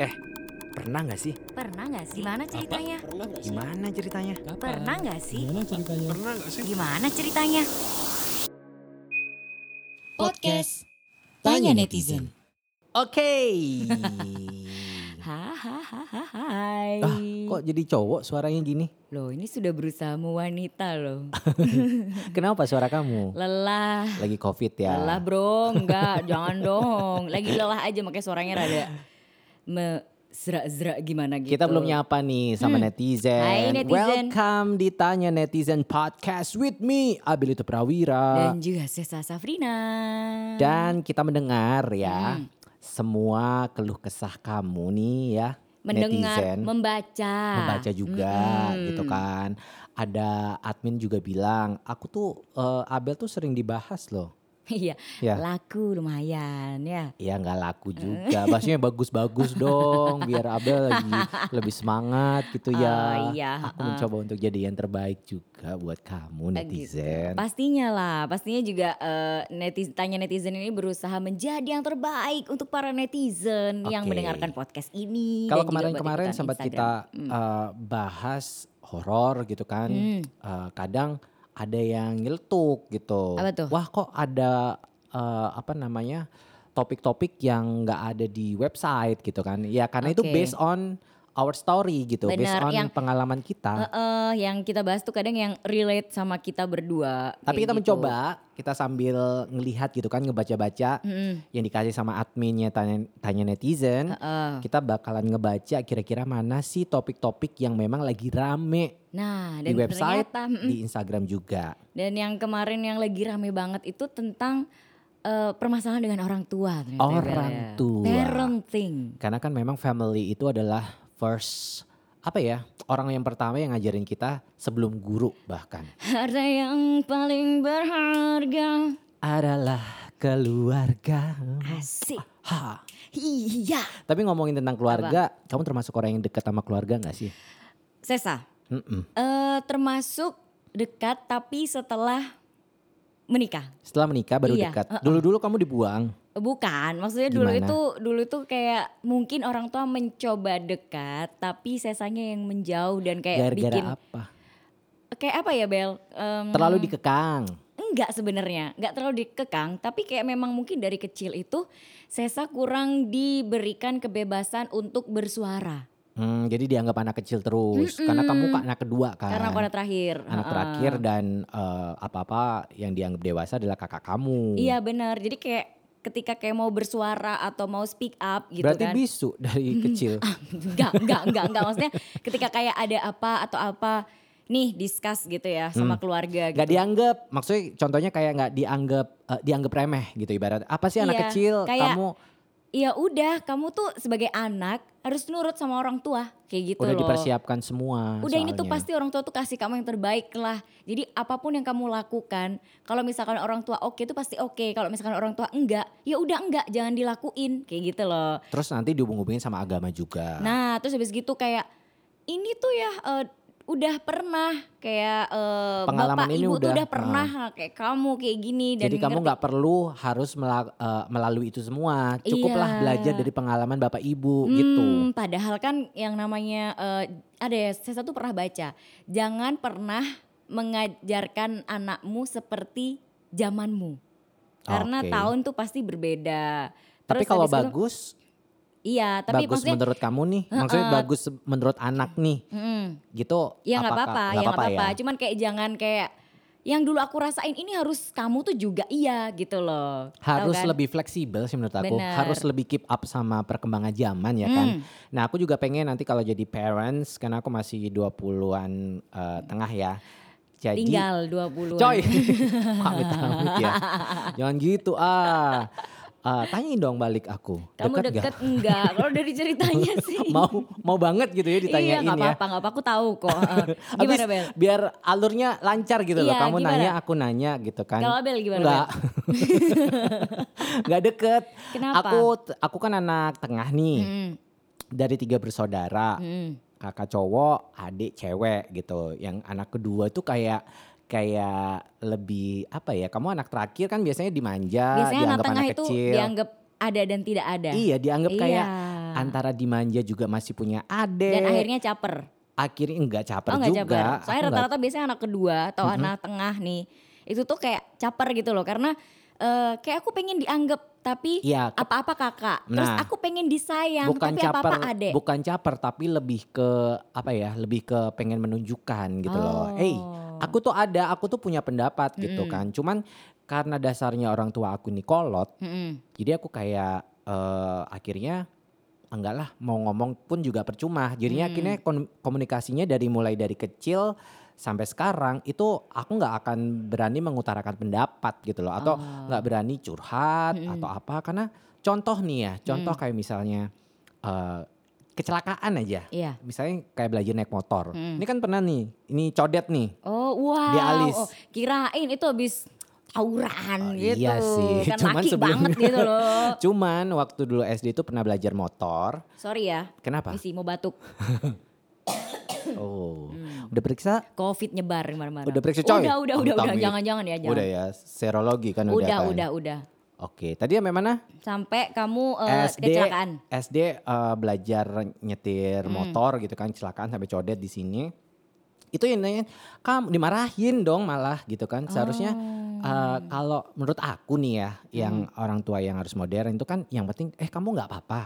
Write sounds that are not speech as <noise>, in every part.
Eh, pernah nggak sih? Pernah nggak sih? Gimana ceritanya? Pernah nggak sih? Gimana ceritanya? Kapan? Pernah nggak sih? Gimana ceritanya? Pernah gak sih? Gimana ceritanya? Podcast Tanya Netizen. Oke. Hahaha. Hai. ah, kok jadi cowok suaranya gini? Loh, ini sudah berusaha wanita loh. <laughs> Kenapa suara kamu? Lelah. Lagi covid ya? Lelah bro, enggak, jangan dong. Lagi lelah aja makanya suaranya rada mesra-zra gimana gitu. Kita belum nyapa nih sama netizen. Hai, netizen. Welcome di Tanya Netizen Podcast with me, Abilito Prawira. Dan juga Sesa Safrina. Dan kita mendengar ya Hmm. semua keluh kesah kamu nih ya. mendengar, netizen. membaca. membaca juga Mm-mm. gitu kan. Ada admin juga bilang, aku tuh eh, Abel tuh sering dibahas loh. Iya, Ya. laku lumayan ya. Ya nggak laku juga, bahasanya bagus-bagus dong, biar Abel lagi lebih semangat gitu ya. Oh, iya, Aku heeh. mencoba untuk jadi yang terbaik juga buat kamu netizen. Pastinya lah, pastinya juga eh, netizen, tanya netizen ini berusaha menjadi yang terbaik untuk para netizen yang Oke. mendengarkan podcast ini. Kalau kemarin-kemarin sempat Instagram. kita Hmm. eh, bahas horor gitu kan, Hmm. Eh, kadang ada yang nyeletuk gitu. Apa tuh? Wah kok ada eh, apa namanya topik-topik yang nggak ada di website gitu kan? Ya karena itu Oke. based on our story gitu, based Benar, on yang- pengalaman kita. Eh, eh, yang kita bahas tuh kadang yang relate sama kita berdua. Tapi kita gitu. mencoba, kita sambil ngelihat gitu kan, ngebaca-baca Mm-mm. yang dikasih sama adminnya tanya, tanya netizen. Heeh. Kita bakalan ngebaca kira-kira mana sih topik-topik yang memang lagi rame Nah, di website, ternyata, mm-mm. di Instagram juga. dan yang kemarin yang lagi rame banget itu tentang eh, permasalahan dengan orang tua. ternyata, Orang ya. tua. Parenting. Karena kan memang family itu adalah first apa ya orang yang pertama yang ngajarin kita sebelum guru bahkan <laughs> Harta yang paling berharga. adalah keluarga. Asik. Ha. Iya. Tapi ngomongin tentang keluarga, kamu termasuk orang yang dekat sama keluarga nggak sih? Sesa, Mm-mm. eh termasuk dekat tapi setelah menikah. Setelah menikah baru Iya, dekat. uh-uh. Dulu-dulu kamu dibuang. Bukan, maksudnya dulu Gimana? itu dulu itu kayak mungkin orang tua mencoba dekat tapi sesanya yang menjauh dan kayak Gara-gara bikin apa? kayak apa ya Bel? Em, Terlalu dikekang. Enggak sebenarnya, enggak terlalu dikekang, tapi kayak memang mungkin dari kecil itu Sesa kurang diberikan kebebasan untuk bersuara. Hmm, jadi dianggap anak kecil terus. Karena kamu anak kedua kan. Karena aku anak terakhir. anak Heeh. terakhir dan eh, apa-apa yang dianggap dewasa adalah kakak kamu. Iya benar. Jadi kayak ketika kayak mau bersuara atau mau speak up gitu Berarti kan. bisu dari kecil. <laughs> Enggak, enggak, enggak, enggak. Maksudnya ketika kayak ada apa atau apa nih discuss gitu ya sama keluarga gitu. Gak dianggap, maksudnya contohnya kayak nggak dianggap eh, dianggap remeh gitu ibarat. Apa sih anak Iya, kecil kayak kamu Ya udah, kamu tuh sebagai anak harus nurut sama orang tua kayak gitu udah loh. dipersiapkan semua. Udah ini tuh soalnya. pasti orang tua tuh kasih kamu yang terbaik lah. Jadi apa pun yang kamu lakukan, kalau misalkan orang tua oke itu pasti oke. Kalau misalkan orang tua enggak, ya udah enggak, jangan dilakuin kayak gitu loh. Terus nanti dihubung-hubungin sama agama juga. Nah, terus habis gitu kayak ini tuh ya eh, udah pernah kayak eh, Pengalaman bapak ini ibu tuh udah, udah pernah kayak kamu kayak gini dan Jadi kamu nggak perlu harus eh, melalui itu semua. Cukuplah Iya. belajar dari pengalaman bapak ibu gitu. Hmm, Padahal kan yang namanya eh, ada ya saya satu pernah baca, jangan pernah mengajarkan anakmu seperti zamanmu. Karena Oke. tahun tuh pasti berbeda. Tapi Terus kalau habis itu- bagus, iya, tapi bagus menurut kamu nih, maksudnya bagus menurut anak nih, mm, gitu. ya nggak apa-apa, ya nggak apa-apa. ya? Cuman kayak jangan kayak yang dulu aku rasain ini harus kamu tuh juga iya gitu loh. Harus kan? lebih fleksibel sih menurut aku. Bener. Harus lebih keep up sama perkembangan zaman ya kan. Hmm. Nah, aku juga pengen nanti kalau jadi parents karena aku masih 20-an eh, tengah ya. Jadi tinggal 20 coy. <laughs> Amit-amit ya. <laughs> Jangan gitu ah. Eh, tanyain dong balik aku. Kamu Deket deket, nggak? enggak? Kalau dari ceritanya <laughs> sih. mau mau banget gitu ya ditanyain iya nggak ya. apa-apa, nggak apa Aku tahu kok. Heeh. <laughs> gimana Bel? biar alurnya lancar gitu loh. Iya, Kamu gimana? nanya, aku nanya gitu kan. Kalau Abel gimana, Enggak. Enggak <laughs> deket. Kenapa? Aku aku kan anak tengah nih. Mm, Dari tiga bersaudara. mm. Kakak cowok, adik cewek gitu. Yang anak kedua itu kayak kayak lebih apa ya? Kamu anak terakhir kan biasanya dimanja, Biasanya anak dianggap tengah anak itu kecil. dianggap ada dan tidak ada. Iya, dianggap kayak Iya. antara dimanja juga masih punya adik. Dan akhirnya caper. akhirnya enggak caper Oh nggak juga. caper. Soalnya enggak- rata-rata biasanya anak kedua atau anak tengah nih. Itu tuh kayak caper gitu loh. Karena eh, kayak aku pengen dianggap tapi ke- apa-apa kakak. Terus Nah, aku pengen disayang bukan tapi caper, apa-apa adek. bukan caper tapi lebih ke apa ya? Lebih ke pengen menunjukkan gitu loh. Oh. Hey, aku tuh ada, aku tuh punya pendapat gitu kan. Cuman karena dasarnya orang tua aku ini kolot, Mm-mm. jadi aku kayak eh, akhirnya enggak lah mau ngomong pun juga percuma. Jadinya Hmm. akhirnya komunikasinya dari mulai dari kecil sampai sekarang itu aku nggak akan berani mengutarakan pendapat gitu loh atau Oh. nggak berani curhat Mm-mm. atau apa karena contoh nih ya contoh kayak misalnya eh, kecelakaan aja Iya. misalnya kayak belajar naik motor Mm. ini kan pernah nih ini codet nih Oh wow. Di alis. Oh, kirain itu habis tawuran Oh, gitu. iya sih. Kan Cuman laki sebelum- banget gitu loh. <laughs> cuman waktu dulu SD itu pernah belajar motor Sorry ya. kenapa Misi mau batuk. <coughs> oh Hmm. udah periksa Covid nyebar ke mana-mana. Udah periksa, coy? Udah, udah, udah, udah. Amit-amit. Jangan-jangan ya, jangan. udah ya serologi kan udah Udah, kan udah, udah. Oke tadi sampai mana Sampai kamu eh, SD kecelakaan. SD eh, belajar nyetir Hmm. motor gitu kan kecelakaan sampai codet di sini itu yang nanya kamu dimarahin dong malah gitu kan seharusnya Oh. eh, kalau menurut aku nih ya yang Hmm. orang tua yang harus modern itu kan yang penting eh kamu nggak apa-apa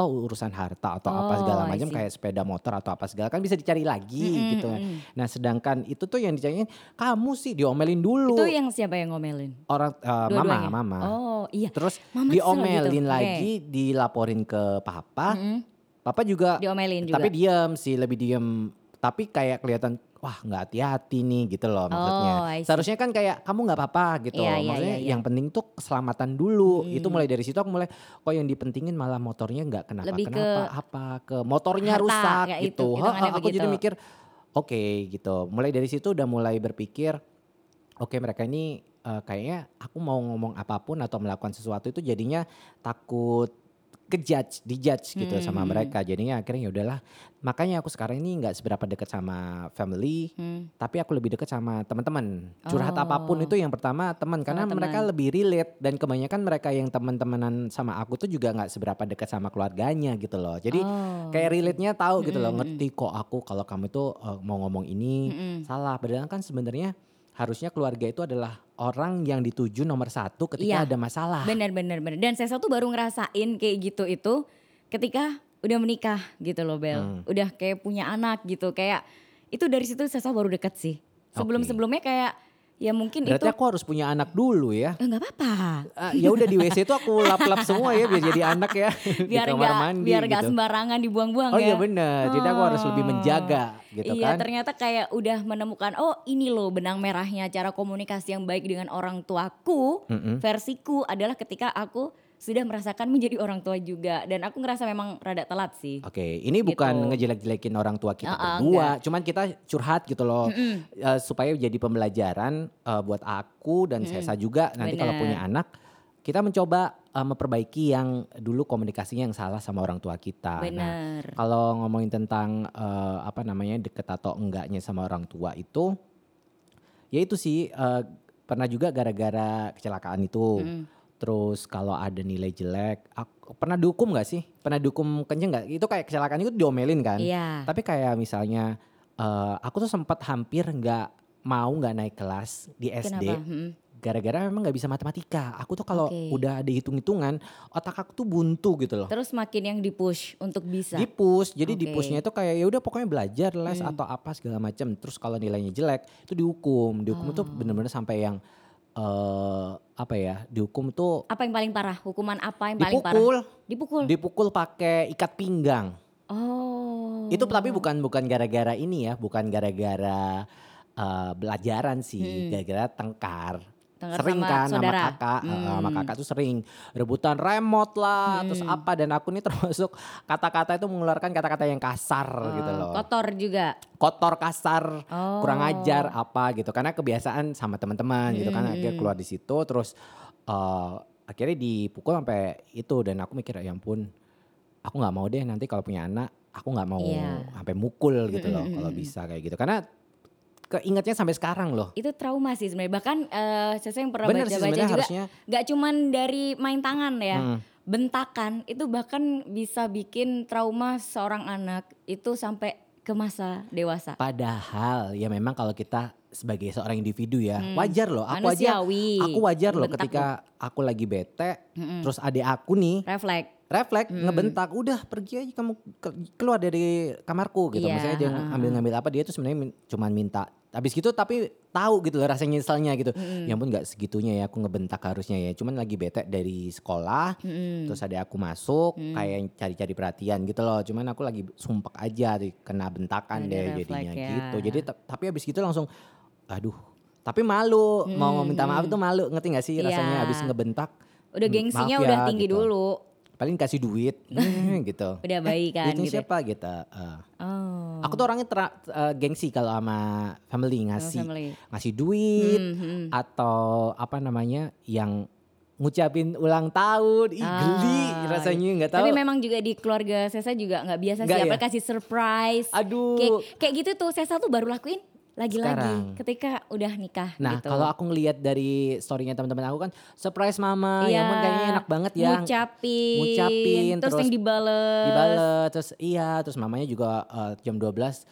toh urusan harta atau apa segala Oh, macam kayak sepeda motor atau apa segala kan bisa dicari lagi Mm-mm, gitu kan. Nah sedangkan itu tuh yang dicariin kamu sih diomelin dulu Itu yang siapa yang ngomelin? orang eh, mama Dua-duanya? mama Oh iya. terus Mama diomelin gitu. lagi dilaporin ke papa Mm-mm. papa juga Diomelin juga. tapi diam sih lebih diam tapi kayak kelihatan wah nggak hati-hati nih gitu loh maksudnya Oh, seharusnya kan kayak kamu nggak apa-apa gitu Iya, iya, maksudnya iya, iya. yang penting tuh keselamatan dulu Hmm. itu mulai dari situ aku mulai kok yang dipentingin malah motornya nggak kenapa Lebih ke kenapa apa ke motornya harta, rusak gitu itu, Heeh, aku jadi begitu. mikir oke gitu mulai dari situ udah mulai berpikir oke mereka ini eh, kayaknya aku mau ngomong apa pun atau melakukan sesuatu itu jadinya takut kejudge, dijudge gitu Hmm, sama hmm, mereka. Jadinya akhirnya ya udahlah. Makanya aku sekarang ini nggak seberapa dekat sama family, Hmm. tapi aku lebih dekat sama teman-teman. Curhat Oh. apa pun itu yang pertama teman karena Sama mereka lebih relate dan kebanyakan mereka yang teman-temanan sama aku tuh juga nggak seberapa dekat sama keluarganya gitu loh. Jadi Oh. kayak relate-nya tahu gitu loh, Mm-mm, ngerti kok aku kalau kamu tuh eh, mau ngomong ini Mm-mm. salah. Padahal kan sebenarnya harusnya keluarga itu adalah orang yang dituju nomor satu ketika Iya. ada masalah. Bener bener bener. Dan saya tuh baru ngerasain kayak gitu itu ketika udah menikah gitu loh Bel. Hmm. Udah kayak punya anak gitu. Kayak itu dari situ saya baru deket sih. Sebelum sebelumnya kayak ya mungkin Berarti itu aku harus punya anak dulu ya. Eh, nggak apa-apa. Ah, ya udah di WC itu aku lap-lap semua ya biar jadi anak ya <laughs> Biar di kamar nggak mandi biar gitu. sembarangan dibuang-buang Oh ya. iya benar. Jadi aku harus lebih Oh. menjaga gitu iya kan. ternyata kayak udah menemukan oh ini loh benang merahnya cara komunikasi yang baik dengan orang tuaku Mm-mm. versiku adalah ketika aku sudah merasakan menjadi orang tua juga dan aku ngerasa memang rada telat sih. Oke, ini bukan Gitu. ngejelek-jelekin orang tua kita Uh-uh, berdua, cuman kita curhat gitu loh, Mm-mm. eh, supaya jadi pembelajaran eh, buat aku dan Sesa juga nanti kalau punya anak, kita mencoba eh, memperbaiki yang dulu komunikasinya yang salah sama orang tua kita. Nah, Bener. kalau ngomongin tentang eh, apa namanya deket atau enggaknya sama orang tua itu, ya itu sih eh, pernah juga gara-gara kecelakaan itu. Mm. Terus kalau ada nilai jelek, aku, pernah dihukum nggak sih? Pernah dihukum kenceng nggak? Itu kayak kecelakaan itu diomelin kan? Iya. Tapi kayak misalnya eh, aku tuh sempat hampir nggak mau nggak naik kelas di SD Kenapa? Hmm. gara-gara memang nggak bisa matematika. Aku tuh kalau Oke. udah ada hitung-hitungan, otak aku tuh buntu gitu loh. Terus makin yang dipush untuk bisa. Di push, jadi di Oke. pushnya itu kayak ya udah pokoknya belajar les Hmm. atau apa segala macam. Terus kalau nilainya jelek itu dihukum, dihukum tuh Oh. bener-bener sampai yang eh apa ya? Dihukum tuh Apa yang paling parah? Hukuman apa yang paling parah? dipukul, Dipukul. dipukul pakai ikat pinggang. oh. Itu tapi bukan bukan gara-gara ini ya, bukan gara-gara eh, belajaran sih, Hmm. gara-gara tengkar. Tengkar sering sama kan saudara. sama kakak, eh, sama Hmm. kakak tuh sering rebutan remote lah, terus Hmm. apa dan aku nih <laughs> termasuk kata-kata itu mengeluarkan kata-kata yang kasar gitu Oh, loh. Kotor juga. kotor kasar Oh. kurang ajar apa gitu karena kebiasaan sama teman-teman gitu kan akhirnya keluar di situ terus eh, akhirnya dipukul sampai itu dan aku mikir ya ampun aku nggak mau deh nanti kalau punya anak aku nggak mau Iya. sampai mukul gitu loh Mm-mm, kalau mm-mm. bisa kayak gitu karena keingetnya sampai sekarang loh Itu trauma sih sebenarnya. Bahkan eh saya yang pernah baca-baca juga harusnya nggak cuman dari main tangan ya. Mm. bentakan itu bahkan bisa bikin trauma seorang anak itu sampai ke masa dewasa. Padahal ya memang kalau kita sebagai seorang individu ya Hmm. wajar loh. Aku aja Manusiawi. aku wajar loh ketika aku lagi bete, Mm-mm. terus adik aku nih refleks. refleks Hmm. ngebentak, udah pergi aja kamu ke- keluar dari kamarku gitu. Iya, Misalnya dia heeh, ngambil-ngambil apa dia tuh sebenarnya min- cuman minta. Habis gitu tapi tahu gitu loh rasanya nyeselnya gitu. Mm-mm. Ya ampun nggak segitunya ya aku ngebentak harusnya ya. Cuman lagi bete dari sekolah, Mm-mm. terus ada aku masuk Hmm. kayak cari-cari perhatian gitu loh. Cuman aku lagi sumpek aja kena bentakan Ada deh jadinya ya. gitu. Jadi ta- tapi habis gitu langsung aduh. Tapi malu mau Hmm, minta maaf tuh malu ngerti gak sih rasanya Iya. habis ngebentak. Udah "Hmm, gengsinya maaf udah ya," tinggi gitu. dulu. Paling kasih duit <laughs> eh, gitu. Udah baik kan Duitnya gitu. siapa gitu. eh. Oh. Aku tuh orangnya tera- eh, gengsi kalau sama family ngasih family. ngasih duit Hmm, hmm. atau apa namanya yang ngucapin ulang tahun, ih geli Ah, rasanya nggak tahu. Tapi memang juga di keluarga Sesa juga nggak biasa Nggak sih, ya? apalagi kasih surprise. Aduh. Kayak, kayak gitu tuh Sesa tuh baru lakuin lagi-lagi ketika udah nikah Nah gitu. kalau aku ngelihat dari storynya teman-teman aku kan surprise mama, ya Iya, ampun kayaknya enak banget ya. ngucapin, ngucapin, terus, terus yang dibales. Dibales, terus iya, terus mamanya juga eh, jam 12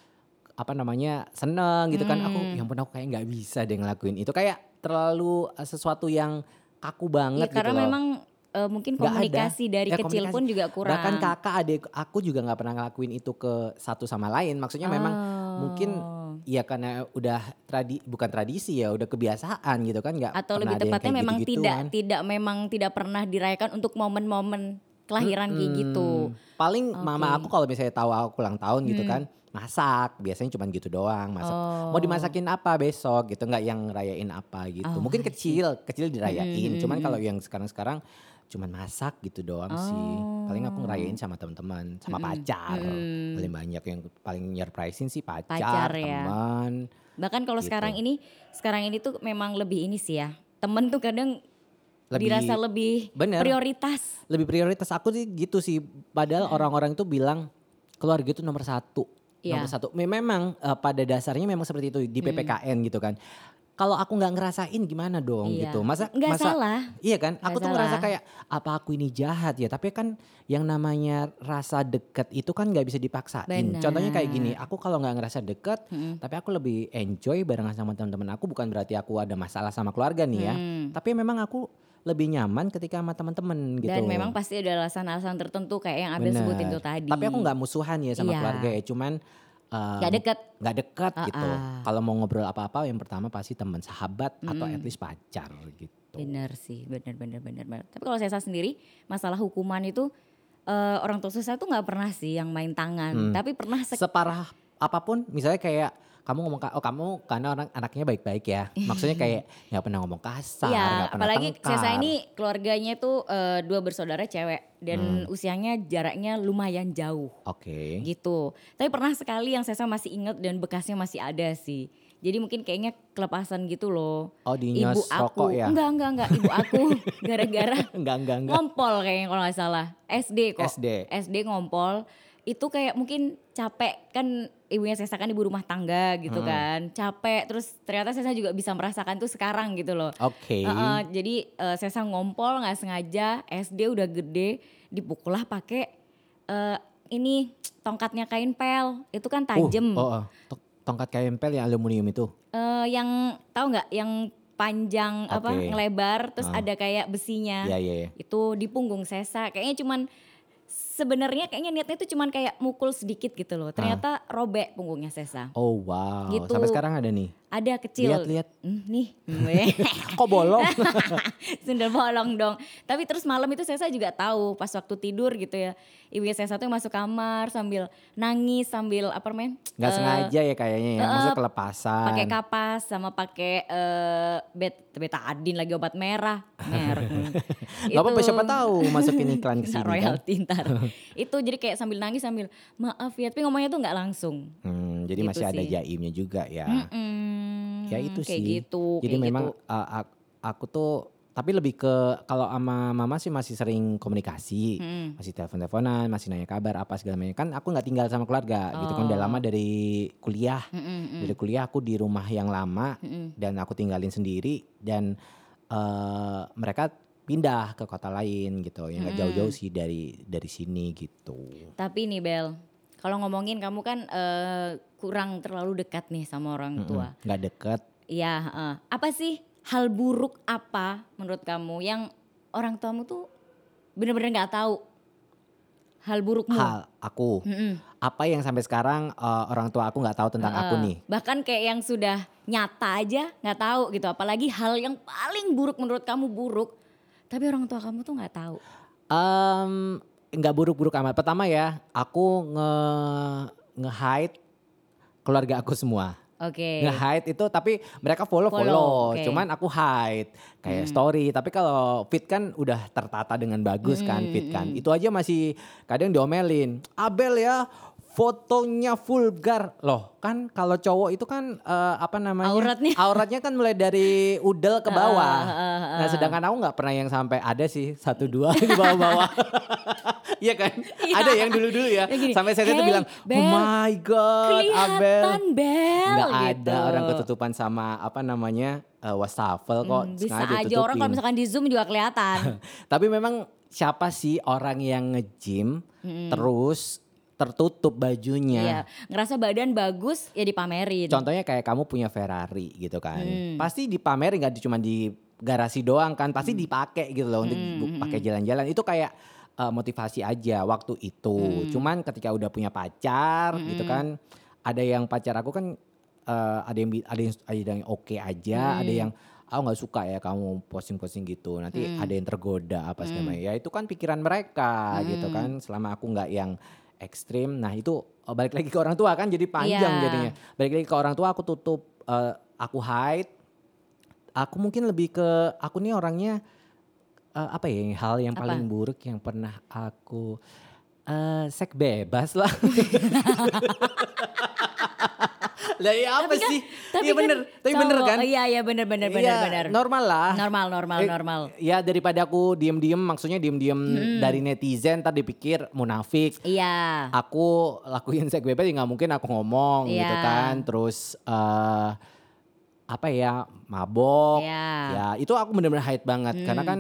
apa namanya seneng gitu kan. Aku Hmm. ya ampun aku kayak nggak bisa deh ngelakuin itu kayak terlalu eh, sesuatu yang kaku banget karena gitu loh. memang eh, mungkin komunikasi dari Ya, kecil komunikasi. pun juga kurang. Bahkan kakak adik aku juga nggak pernah ngelakuin itu ke satu sama lain. Maksudnya memang mungkin Iya karena udah tradi bukan tradisi ya udah kebiasaan gitu kan nggak atau lebih tepatnya memang tidak gitu-gituan. tidak memang tidak pernah dirayakan untuk momen-momen kelahiran kayak gitu. Hmm, Paling mama Oke. aku kalau misalnya tahu aku ulang tahun gitu Hmm. kan masak biasanya cuma gitu doang masak Oh. mau dimasakin apa besok gitu nggak yang rayain apa gitu Oh, mungkin kecil kecil dirayain Hmm, cuman hmm, kalau yang sekarang-sekarang cuman masak gitu doang sih paling aku Oh. ngerayain sama teman-teman sama Hmm, pacar hmm. paling banyak yang paling nyurprisein sih pacar, Pacar ya. teman Bahkan kalau Gitu. sekarang ini sekarang ini tuh memang lebih ini sih ya. Temen tuh kadang lebih dirasa lebih bener prioritas. lebih prioritas aku sih gitu sih padahal orang-orang itu bilang keluarga itu nomor satu Iya. nomor satu Me- memang eh, pada dasarnya memang seperti itu di ppkn gitu kan kalau aku nggak ngerasain gimana dong Iya. gitu masa Nggak masa salah. iya kan Nggak aku tuh ngerasa kayak apa aku ini jahat ya tapi kan yang namanya rasa deket itu kan nggak bisa dipaksain Benar. contohnya kayak gini aku kalau nggak ngerasa deket Mm-mm. tapi aku lebih enjoy bareng sama teman-teman aku bukan berarti aku ada masalah sama keluarga nih ya Hmm. tapi memang aku lebih nyaman ketika sama teman-teman gitu Dan memang pasti ada alasan-alasan tertentu kayak yang Abel Bener. sebutin tuh tadi. Tapi aku nggak musuhan ya sama Iya. keluarga ya, cuman em, Nggak deket. nggak dekat Ah, gitu. ah. Kalau mau ngobrol apa-apa yang pertama pasti teman sahabat atau Mm. at least pacar gitu. Bener sih, bener bener bener bener. Tapi kalau saya sendiri masalah hukuman itu eh, orang tua saya tuh nggak pernah sih yang main tangan, Hmm. tapi pernah Separah apa pun, misalnya kayak kamu ngomong oh kamu karena orang anaknya baik-baik ya. <laughs> Maksudnya kayak nggak pernah ngomong kasar, Iya, nggak pernah apalagi tengkar. saya ini keluarganya tuh eh, dua bersaudara cewek dan Hmm. usianya jaraknya lumayan jauh Oke. gitu. Tapi pernah sekali yang saya masih inget dan bekasnya masih ada sih. Jadi mungkin kayaknya kelepasan gitu loh. Oh di Ibu aku, rokok ya? enggak enggak enggak, ibu aku <laughs> gara-gara enggak, enggak, enggak. ngompol kayaknya kalau nggak salah. SD kok. SD. SD ngompol itu kayak mungkin capek kan ibunya Sesa kan ibu rumah tangga gitu Hmm. kan capek terus ternyata Sesa juga bisa merasakan tuh sekarang gitu loh Oke. Heeh, jadi eh, Sesa ngompol nggak sengaja SD udah gede dipukul lah pakai eh, ini tongkatnya kain pel itu kan tajam Uh, oh, oh. Tok- Tongkat kempel yang aluminium itu. Eh, yang tahu nggak yang panjang apa Oke. ngelebar terus Ah. ada kayak besinya Iya, iya, iya. itu di punggung Sesa kayaknya cuman sebenarnya kayaknya niatnya itu cuman kayak mukul sedikit gitu loh ternyata robek punggungnya Sesa Oh wow. Gitu. Sampai sekarang ada nih. Ada kecil Lihat-lihat. Hmm, nih <laughs> Kok bolong? <laughs> sundel bolong dong tapi terus malam itu Sesa juga tahu pas waktu tidur gitu ya ibunya Sesa tuh masuk kamar sambil nangis sambil apa namanya Nggak eh, sengaja ya kayaknya ya. eh, Maksudnya kelepasan. pakai kapas sama pakai eh, bet betadin lagi obat merah merek <laughs> Gak apa-apa siapa tahu masukin iklan ke sini kan. royalti ntar. itu jadi kayak sambil nangis sambil maaf ya tapi ngomongnya tuh nggak langsung Hmm, jadi Gitu masih ada sih. jaimnya juga ya. Mm-mm, Ya itu kayak sih. gitu Jadi kayak memang gitu. uh, ak- aku tuh tapi lebih ke kalau sama mama sih masih sering komunikasi. Mm. Masih telepon-teleponan, masih nanya kabar apa segala macam. Kan aku nggak tinggal sama keluarga gitu kan udah Oh. lama dari kuliah. Mm-mm, mm. Dari kuliah aku di rumah yang lama Mm-mm. dan aku tinggalin sendiri dan eh mereka pindah ke kota lain gitu. Ya nggak Mm-mm. jauh-jauh sih dari dari sini gitu. Tapi nih Bel, kalau ngomongin kamu kan eh, kurang terlalu dekat nih sama orang tua. Nggak deket. Iya, heeh. apa sih hal buruk apa menurut kamu yang orang tuamu tuh bener-bener nggak tahu hal burukmu? Hal aku Mm-mm. apa yang sampai sekarang eh, orang tua aku nggak tahu tentang aku Heeh. nih. Bahkan kayak yang sudah nyata aja nggak tahu gitu. Apalagi hal yang paling buruk menurut kamu buruk, tapi orang tua kamu tuh nggak tahu. Em, nggak buruk-buruk amat. Pertama ya, aku nge nge hide keluarga aku semua. Oke. Nge hide itu tapi mereka follow Follow, follow, oke. cuman aku hide kayak Hmm. story. Tapi kalau feed kan udah tertata dengan bagus kan Hmm, feed kan. hmm. Itu aja masih kadang diomelin. Abel ya fotonya vulgar loh kan kalau cowok itu kan eh, apa namanya Auratnya. <laughs> auratnya kan mulai dari udel ke bawah Heeh, heeh, nah heeh. sedangkan aku nggak pernah yang sampai ada sih satu dua <laughs> di bawah-bawah <laughs> iya kan Iya. ada yang dulu-dulu ya Yang gini, sampai saya "Hey, bilang oh Bel, my god Abel Bel nggak gitu. ada orang ketutupan sama apa namanya uh, wastafel kok Hmm, bisa aja orang kalau tutupin. misalkan di zoom juga kelihatan. Tapi memang siapa sih orang yang nge-gym terus tertutup bajunya? Iya, ngerasa badan bagus ya dipamerin. Contohnya kayak kamu punya Ferrari gitu kan. Hmm. Pasti dipamerin nggak cuma di garasi doang kan, pasti dipakai gitu loh untuk Hmm, hmm, pakai jalan-jalan. Itu kayak uh, motivasi aja waktu itu. Hmm. Cuman ketika udah punya pacar gitu kan, ada yang pacar aku kan uh, ada yang ada yang ada yang oke aja, ada Hmm. yang aku nggak suka ya kamu posting-posting gitu. Nanti Hmm. ada yang tergoda apa Hmm. segala. Ya itu kan pikiran mereka gitu Hmm. kan. Selama aku nggak yang ekstrim. Nah itu oh, balik lagi ke orang tua kan jadi panjang Iya. jadinya. Balik lagi ke orang tua aku tutup, eh, aku hide. Aku mungkin lebih ke aku nih orangnya eh, apa ya hal yang Apa? paling buruk yang pernah aku eh seks bebas lah. <laughs> lah ya apa Tapi kan- sih? Tapi Iya kan bener, tapi bener kan? Iya iya bener bener bener Iya, bener. normal lah. Normal normal Eh, normal. Ya daripada aku diem-diem maksudnya diem-diem Hmm. dari netizen tadi dipikir munafik. Iya. Aku lakuin bebas ya nggak mungkin aku ngomong gitu Iya. kan. Terus eh apa ya mabok. Iya. Ya itu aku bener-bener hide banget karena Hmm. kan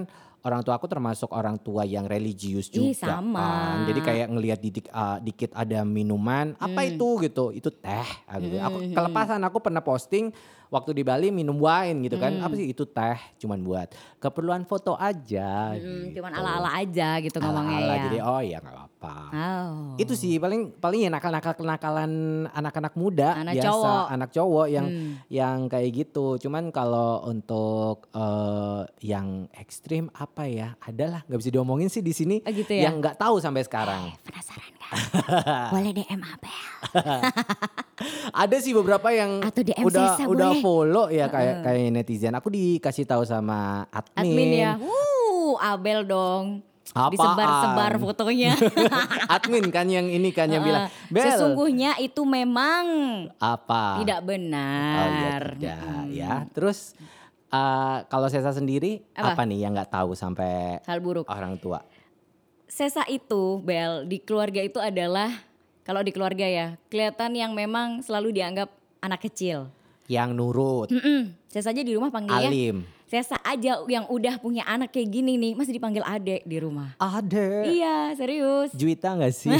orang tua aku termasuk orang tua yang religius Ih, juga sama. kan. Jadi kayak ngelihat didik, eh, dikit ada minuman, apa Hmm. itu gitu? Itu teh. ah, gitu. Aku Hmm. kelepasan aku pernah posting waktu di Bali minum wine gitu kan. Hmm. Apa sih itu teh? Cuman buat keperluan foto aja. Hmm, gitu. cuman ala-ala aja gitu ngomongnya Ala-ala, ya. Jadi oh ya nggak apa-apa. Oh. Itu sih paling paling ya nakal-nakal kenakalan anak-anak muda Anak biasa, cowok. anak cowok yang Hmm. yang kayak gitu. Cuman kalau untuk eh, yang ekstrim apa ya? Adalah nggak bisa diomongin sih di sini. Oh, gitu ya? Yang nggak tahu sampai sekarang. Penasaran gak? <laughs> Boleh DM Abel. <laughs> Ada sih beberapa yang Atau DM udah Sesa udah boleh. follow ya kayak kayak netizen. Aku dikasih tahu sama admin. Admin ya. Wuh, Abel dong. Apaan? Disebar-sebar fotonya. <laughs> admin kan yang ini kan yang bilang, Heeh. "Bel, Sesungguhnya itu memang apa?" tidak Oh iya benar. tidak Mm-mm. ya. Terus eh, kalau Sesa sendiri Apa? apa, nih yang nggak tahu sampai Hal buruk. orang tua? Sesa itu, Bel, di keluarga itu adalah kalau di keluarga ya, kelihatan yang memang selalu dianggap anak kecil. Yang nurut, Mm-mm. Sesa aja di rumah panggilnya. alim. Sesa aja yang udah punya anak kayak gini nih, masih dipanggil adek di rumah. Ada. Iya, serius. Juwita nggak sih? <laughs>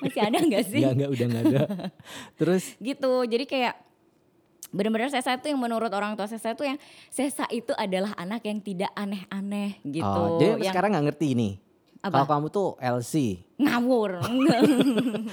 Masih ada nggak sih? Nggak nggak udah nggak ada. <laughs> Terus gitu jadi kayak benar-benar Sesa itu yang menurut orang tua Sesa itu yang Sesa itu adalah anak yang tidak aneh-aneh gitu oh, jadi yang sekarang nggak ngerti. Apa? Kalau kamu tuh LC, ngawur <laughs> enggak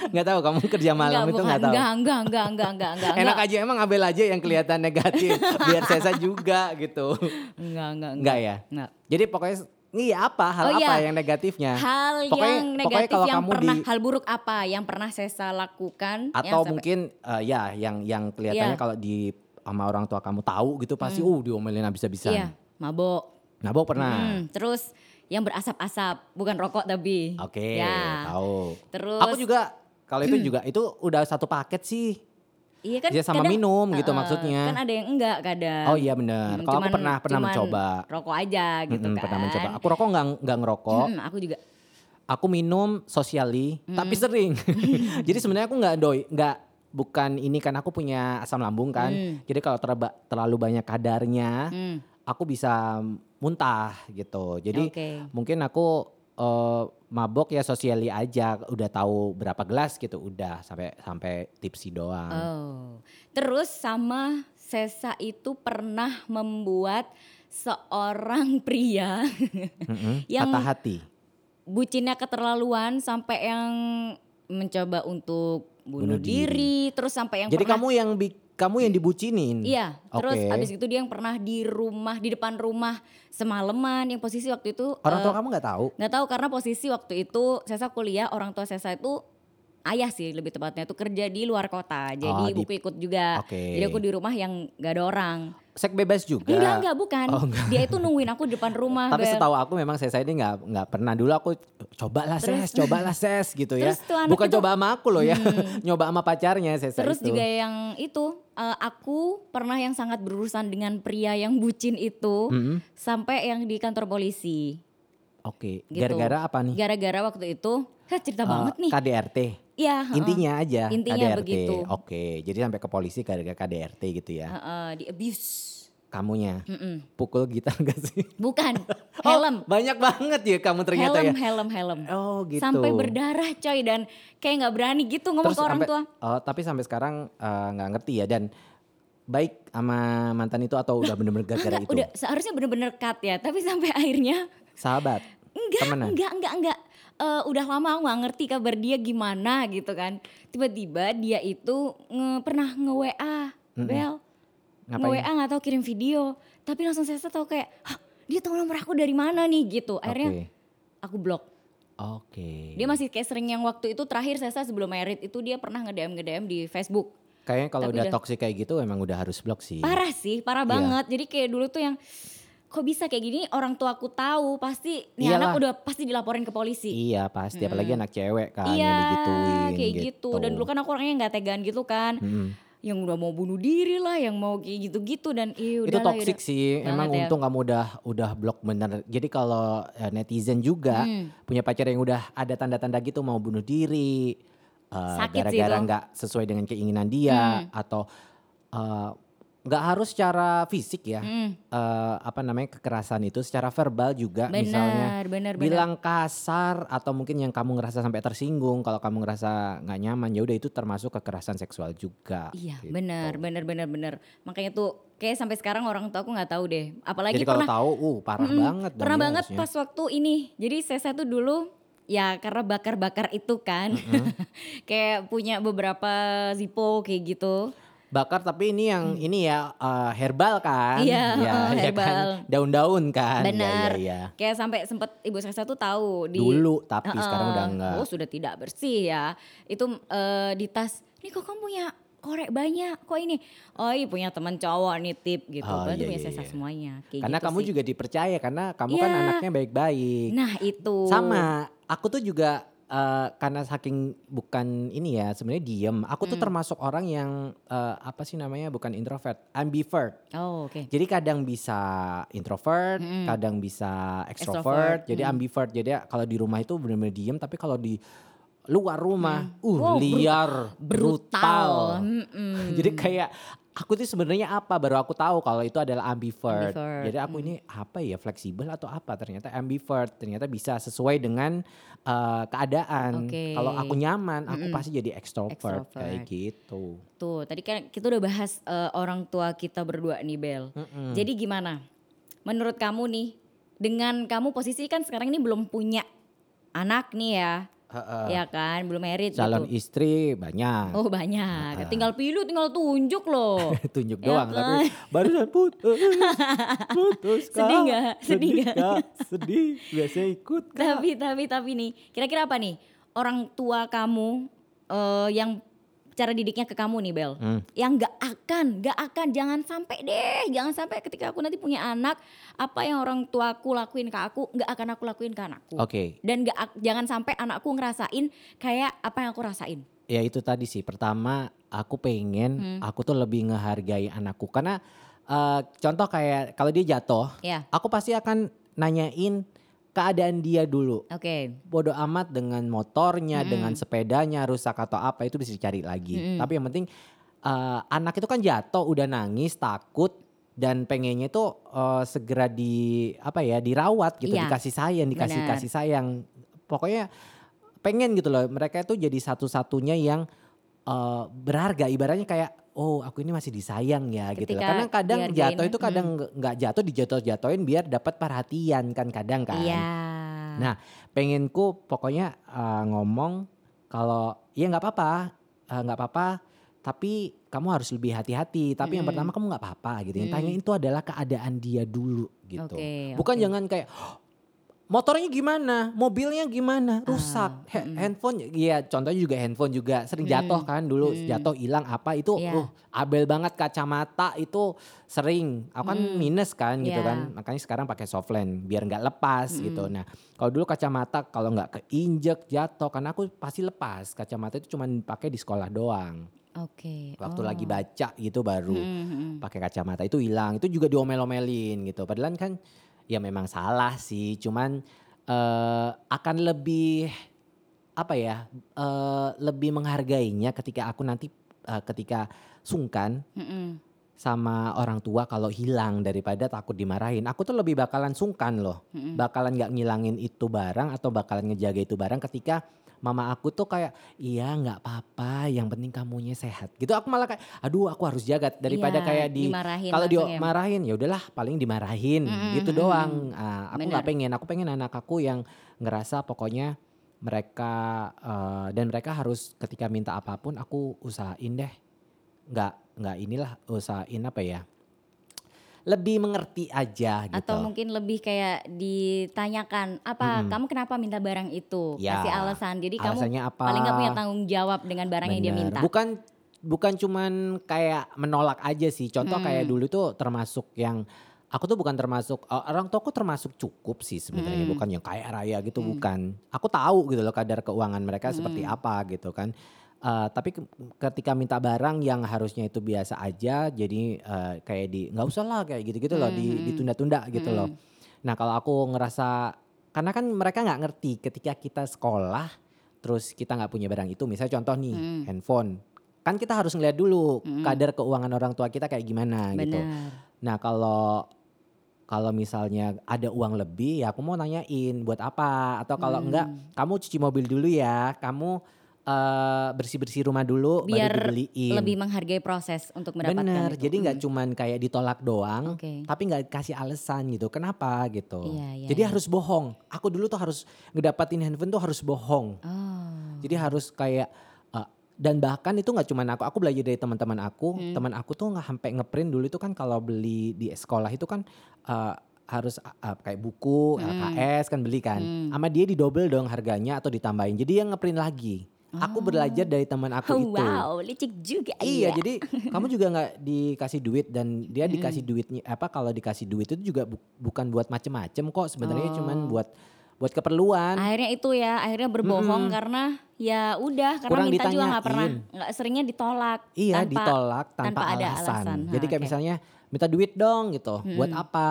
nggak tahu kamu kerja malam itu bukan. nggak tahu. enggak enggak enggak enggak enggak enggak Enak aja emang Abel aja yang kelihatan negatif, <laughs> biar Sesa juga gitu. enggak enggak Enggak ya? enggak Jadi pokoknya iya apa hal Oh, apa iya. yang negatifnya? hal Pokoknya- yang pokoknya negatif kalau yang kamu pernah di- hal buruk apa yang pernah Sesa lakukan yang Atau sampai- mungkin eh, ya yang yang kelihatannya Iya. kalau di sama orang tua kamu tahu gitu pasti uh diomelin habis-habisan. iya mabok Nabok pernah. Hmm, terus yang berasap-asap bukan rokok tapi Oke, ya tahu. terus Aku juga kalau itu juga itu udah satu paket sih. Iya kan Dia sama kadang- minum gitu Heeh, maksudnya. Kan ada yang enggak kadang. Oh iya benar. Hmm, Kalau aku pernah pernah mencoba. Rokok aja gitu Mm-mm, kan. Pernah mencoba. Aku rokok nggak nggak ngerokok. Hmm, aku juga. Aku minum sosiali, tapi sering. <laughs> <laughs> Jadi sebenarnya aku nggak doi, nggak bukan ini kan aku punya asam lambung kan. Hmm. Jadi kalau terba- terlalu banyak kadarnya, Hmm. aku bisa muntah gitu. Jadi Oke. mungkin aku eh, mabok ya sosiali aja, udah tahu berapa gelas gitu, udah sampai sampai tipsi doang. Oh. Terus sama Sesa itu pernah membuat seorang <laughs> pria Mm-mm, <laughs> yang- Patah hati. bucinnya keterlaluan sampai yang mencoba untuk bunuh, Bunuh diri. diri. terus sampai yang Jadi pernah kamu yang bi- kamu yang dibucinin. Iya, terus Oke. abis itu dia yang pernah di rumah di depan rumah semalaman yang posisi waktu itu Orang tua kamu nggak tahu? nggak tahu karena posisi waktu itu Sesa kuliah orang tua Sesa itu ayah sih lebih tepatnya itu kerja di luar kota jadi Oh, di- ibuku ikut juga Oke. jadi aku di rumah yang nggak ada orang Sek bebas juga. enggak enggak bukan Oh, enggak. dia itu nungguin aku di depan rumah Tapi Bel. setahu aku memang saya ini nggak nggak pernah dulu aku cobalah ses, cobalah ses gitu ya. Bukan itu- coba sama aku loh ya, <laughs> nyoba sama pacarnya saya terus itu. juga yang itu eh, aku pernah yang sangat berurusan dengan pria yang bucin itu Mm-mm. sampai yang di kantor polisi Oke, Gitu. gara-gara apa nih? gara-gara waktu itu Hah, cerita Eh, banget nih KDRT. Heeh. Intinya aja Intinya KDRT. begitu. Oke, jadi sampai ke polisi gara-gara KDRT gitu ya. Heeh, di abuse. Kamunya Mm-mm. pukul gitar gak sih? Bukan, <laughs> Oh, helm. banyak banget ya kamu ternyata helm, ya. helm, helm. Oh gitu. Sampai berdarah coy dan kayak nggak berani gitu ngomong Terus ke orang sampai- tua. Oh, tapi sampai sekarang eh, nggak ngerti ya dan baik sama mantan itu atau udah bener-bener gara-gara itu? Udah seharusnya bener-bener cut ya, tapi sampai akhirnya Sahabat, enggak, temenan. enggak, enggak, enggak. Eh, udah lama aku gak ngerti kabar dia gimana gitu kan. Tiba-tiba dia itu nge, pernah nge-WA, Mm-mm. Bel. Nge-WA gak tahu kirim video. Tapi langsung saya tahu kayak, Hah, dia tahu nomor aku dari mana nih gitu. Akhirnya Oke. aku blok. Oke. Dia masih kayak sering yang waktu itu terakhir saya sebelum merit itu dia pernah nge-DM nge-DM di Facebook. Kayaknya kalau udah udah- toxic kayak gitu emang udah harus blok sih. Parah sih, parah Iya. banget. Jadi kayak dulu tuh yang kok bisa kayak gini orang tua aku tahu pasti nih Iyalah. anak udah pasti dilaporin ke polisi. Iya pasti, apalagi anak cewek kan Iya, yang digituin kayak gitu. Dan dulu kan aku orangnya nggak tegaan gitu kan. Mm-mm. Yang udah mau bunuh diri lah, yang mau kayak gitu-gitu dan iya itu yaudah. sih. Emang ya. untung kamu udah udah blok bener. Jadi kalau eh, netizen juga Hmm. punya pacar yang udah ada tanda-tanda gitu mau bunuh diri, Sakit sih gara-gara nggak sesuai dengan keinginan dia Hmm. atau eh, nggak harus secara fisik ya, Hmm, eh, apa namanya kekerasan itu secara verbal juga misalnya benar, benar, benar. bilang kasar atau mungkin yang kamu ngerasa sampai tersinggung kalau kamu ngerasa nggak nyaman ya udah itu termasuk kekerasan seksual juga. Iya, gitu. benar, benar, benar, benar. Makanya tuh kayak sampai sekarang orang tua aku nggak tahu deh. Apalagi Jadi kalau pernah tahu, uh parah Mm-mm, banget. Pernah ya banget harusnya. pas waktu ini. Jadi saya tuh dulu ya karena bakar-bakar itu kan. <laughs> kayak punya beberapa Zippo kayak gitu. Bakar tapi ini yang ini ya eh, herbal kan? Hmm. Iya, <laughs> ya, heeh, <laughs> ya kan? herbal. Daun-daun kan? Iya, Benar. Iya, iya. Kayak sampai sempet ibu saya tuh tahu di Dulu tapi Heeh. sekarang udah enggak. Oh sudah tidak bersih ya. Itu eh, di tas. Nih kok kamu punya korek banyak? Kok ini? Oh iya punya teman cowok nitip gitu. Oh, itu iya, punya iya, sesa iya. semuanya. Kayak Karena gitu kamu sih. juga dipercaya karena kamu kan Iya. anaknya baik-baik. Nah itu. Sama, aku tuh juga eh, karena saking bukan ini ya sebenarnya diem. Aku tuh Hmm. termasuk orang yang eh, apa sih namanya bukan introvert, ambivert. Oh oke. Jadi kadang bisa introvert, Mm-mm. kadang bisa Extrovert, extrovert. Jadi mm. ambivert. Jadi kalau di rumah itu benar-benar diem, tapi kalau di luar rumah, uh Hmm. Wow, bru- liar, brutal. <laughs> Mm-mm. Jadi kayak aku tuh sebenarnya apa? Baru aku tahu kalau itu adalah ambivert. Ambivert, Jadi aku mm. ini apa ya fleksibel atau apa? Ternyata ambivert. Ternyata bisa sesuai dengan eh, keadaan. Oke. Kalau aku nyaman, aku Mm-mm. pasti jadi extrovert, Extrovert. kayak gitu. Tuh tadi kan kita udah bahas eh, orang tua kita berdua nih Bel. Mm-mm. Jadi gimana? Menurut kamu nih, dengan kamu posisi kan sekarang ini belum punya anak nih ya, Heeh. ya kan, belum married calon gitu. istri banyak. Oh banyak, tinggal pilih, tinggal tunjuk loh. <laughs> tunjuk Ya doang kan? tapi <laughs> barusan putus putus <laughs> Kak. Sedih nggak? Sedih nggak? Kak. sedih biasanya ikut Kak. tapi tapi tapi nih, kira-kira apa nih orang tua kamu eh, yang cara didiknya ke kamu nih Bel, Hmm. yang nggak akan, nggak akan, jangan sampai deh, jangan sampai ketika aku nanti punya anak, apa yang orang tuaku lakuin ke aku, nggak akan aku lakuin ke anakku. oke Dan nggak ak- jangan sampai anakku ngerasain kayak apa yang aku rasain. ya itu tadi sih pertama aku pengen Hmm. aku tuh lebih ngehargai anakku karena eh, contoh kayak kalau dia jatuh Ya, aku pasti akan nanyain keadaan dia dulu oke. bodoh amat dengan motornya Mm-mm. dengan sepedanya rusak atau apa itu bisa dicari lagi Mm-mm. tapi yang penting eh, anak itu kan jatuh udah nangis takut dan pengennya itu eh, segera di apa ya dirawat gitu Iya, dikasih sayang dikasih benar. kasih sayang pokoknya pengen gitu loh mereka itu jadi satu-satunya yang eh, berharga ibaratnya kayak oh aku ini masih disayang ya gitu loh Ketika karena kadang jatuh ya, itu kadang nggak nggak jatuh dijatuh-jatuhin biar dapat perhatian kan kadang kan Iya. Nah, pengenku pokoknya uh, ngomong kalau ya nggak apa-apa, uh, nggak apa-apa, tapi kamu harus lebih hati-hati. Tapi yang Mm-mm. pertama kamu nggak apa-apa gitu. Yang Mm. tanya itu adalah keadaan dia dulu gitu. Oke, Bukan oke. jangan kayak motornya gimana, mobilnya gimana, rusak, Ah, mm-mm. handphone, ya contohnya juga handphone juga sering jatuh Mm, kan dulu mm. jatuh hilang apa itu, Iya. uh, abel banget kacamata itu sering, aku kan Mm. minus kan gitu Iya. kan, makanya sekarang pakai softland biar nggak lepas gitu. Mm. Nah kalau dulu kacamata kalau nggak keinjek jatuh, karena aku pasti lepas kacamata itu cuma pakai di sekolah doang. Oke. Waktu oh. lagi baca gitu baru Mm, mm, mm. pakai kacamata itu hilang itu juga diomel-omelin gitu padahal kan ya memang salah sih cuman eh, akan lebih apa ya eh, lebih menghargainya ketika aku nanti eh, ketika sungkan Mm, mm. sama orang tua kalau hilang daripada takut dimarahin aku tuh lebih bakalan sungkan loh Mm, mm. bakalan nggak ngilangin itu barang atau bakalan ngejaga itu barang ketika mama aku tuh kayak iya nggak apa-apa yang penting kamunya sehat. Gitu aku malah kayak aduh aku harus jaga daripada Iya, kayak di dimarahin kalau langsung ya. dimarahin ya udahlah paling dimarahin. Mm-mm, gitu doang. Ah, aku nggak pengen aku pengen anak aku yang ngerasa pokoknya mereka eh, dan mereka harus ketika minta apa pun aku usahain deh. Nggak nggak inilah usahain apa ya lebih mengerti aja gitu Atau mungkin lebih kayak ditanyakan apa Mm-mm. kamu kenapa minta barang itu? Ya, Kasih alasan. Jadi kamu alasannya apa paling nggak punya tanggung jawab dengan barang yang dia Bener. minta. Bukan bukan cuman kayak menolak aja sih. Contoh Hmm. kayak dulu tuh termasuk yang aku tuh bukan termasuk eh, orang tuaku termasuk cukup sih sebenarnya Hmm. bukan yang kaya raya gitu Hmm. bukan. Aku tahu gitu loh kadar keuangan mereka seperti Hmm. apa gitu kan. Eh, tapi ke- ketika minta barang yang harusnya itu biasa aja jadi eh, kayak di nggak usah lah kayak gitu-gitu loh di Hmm. ditunda-tunda gitu loh. Mm. Nah kalau aku ngerasa karena kan mereka nggak ngerti ketika kita sekolah terus kita nggak punya barang itu misalnya contoh nih Mm. handphone kan kita harus ngeliat dulu Mm. kadar keuangan orang tua kita kayak gimana gitu. Benar. Nah kalau kalau misalnya ada uang lebih ya aku mau nanyain buat apa atau kalau Hmm. enggak kamu cuci mobil dulu ya kamu eh, bersih-bersih rumah dulu Biar baru dibeliin. Lebih menghargai proses untuk mendapatkan Bener, itu. jadi nggak Mm. cuman kayak ditolak doang, Oke. tapi nggak kasih alasan gitu. Kenapa gitu? Iya, iya, jadi iya. harus bohong. Aku dulu tuh harus ngedapatin handphone tuh harus bohong. Oh. Jadi harus kayak uh, dan bahkan itu nggak cuman aku. Aku belajar dari teman-teman aku. Hmm. Teman aku tuh nggak sampai ngeprint dulu itu kan kalau beli di sekolah itu kan uh, harus uh, uh, kayak buku, Hmm. LKS kan beli kan. Hmm. Sama dia didobel dong harganya atau ditambahin. Jadi yang ngeprint lagi. Aku belajar dari teman aku Oh, itu. wow, licik juga Iya, ya. jadi <laughs> kamu juga nggak dikasih duit dan dia Mm-mm. dikasih duitnya apa kalau dikasih duit itu juga bu- bukan buat macem-macem kok sebenarnya cuman Oh. buat buat keperluan. Akhirnya itu ya, akhirnya berbohong Mm-mm. karena ya udah karena Kurang minta juga nggak pernah, ditanyain. nggak seringnya ditolak. Iya, tanpa- ditolak tanpa, tanpa ada alasan. alasan. Jadi Ha, kayak oke. misalnya minta duit dong gitu. Buat Mm-mm. apa?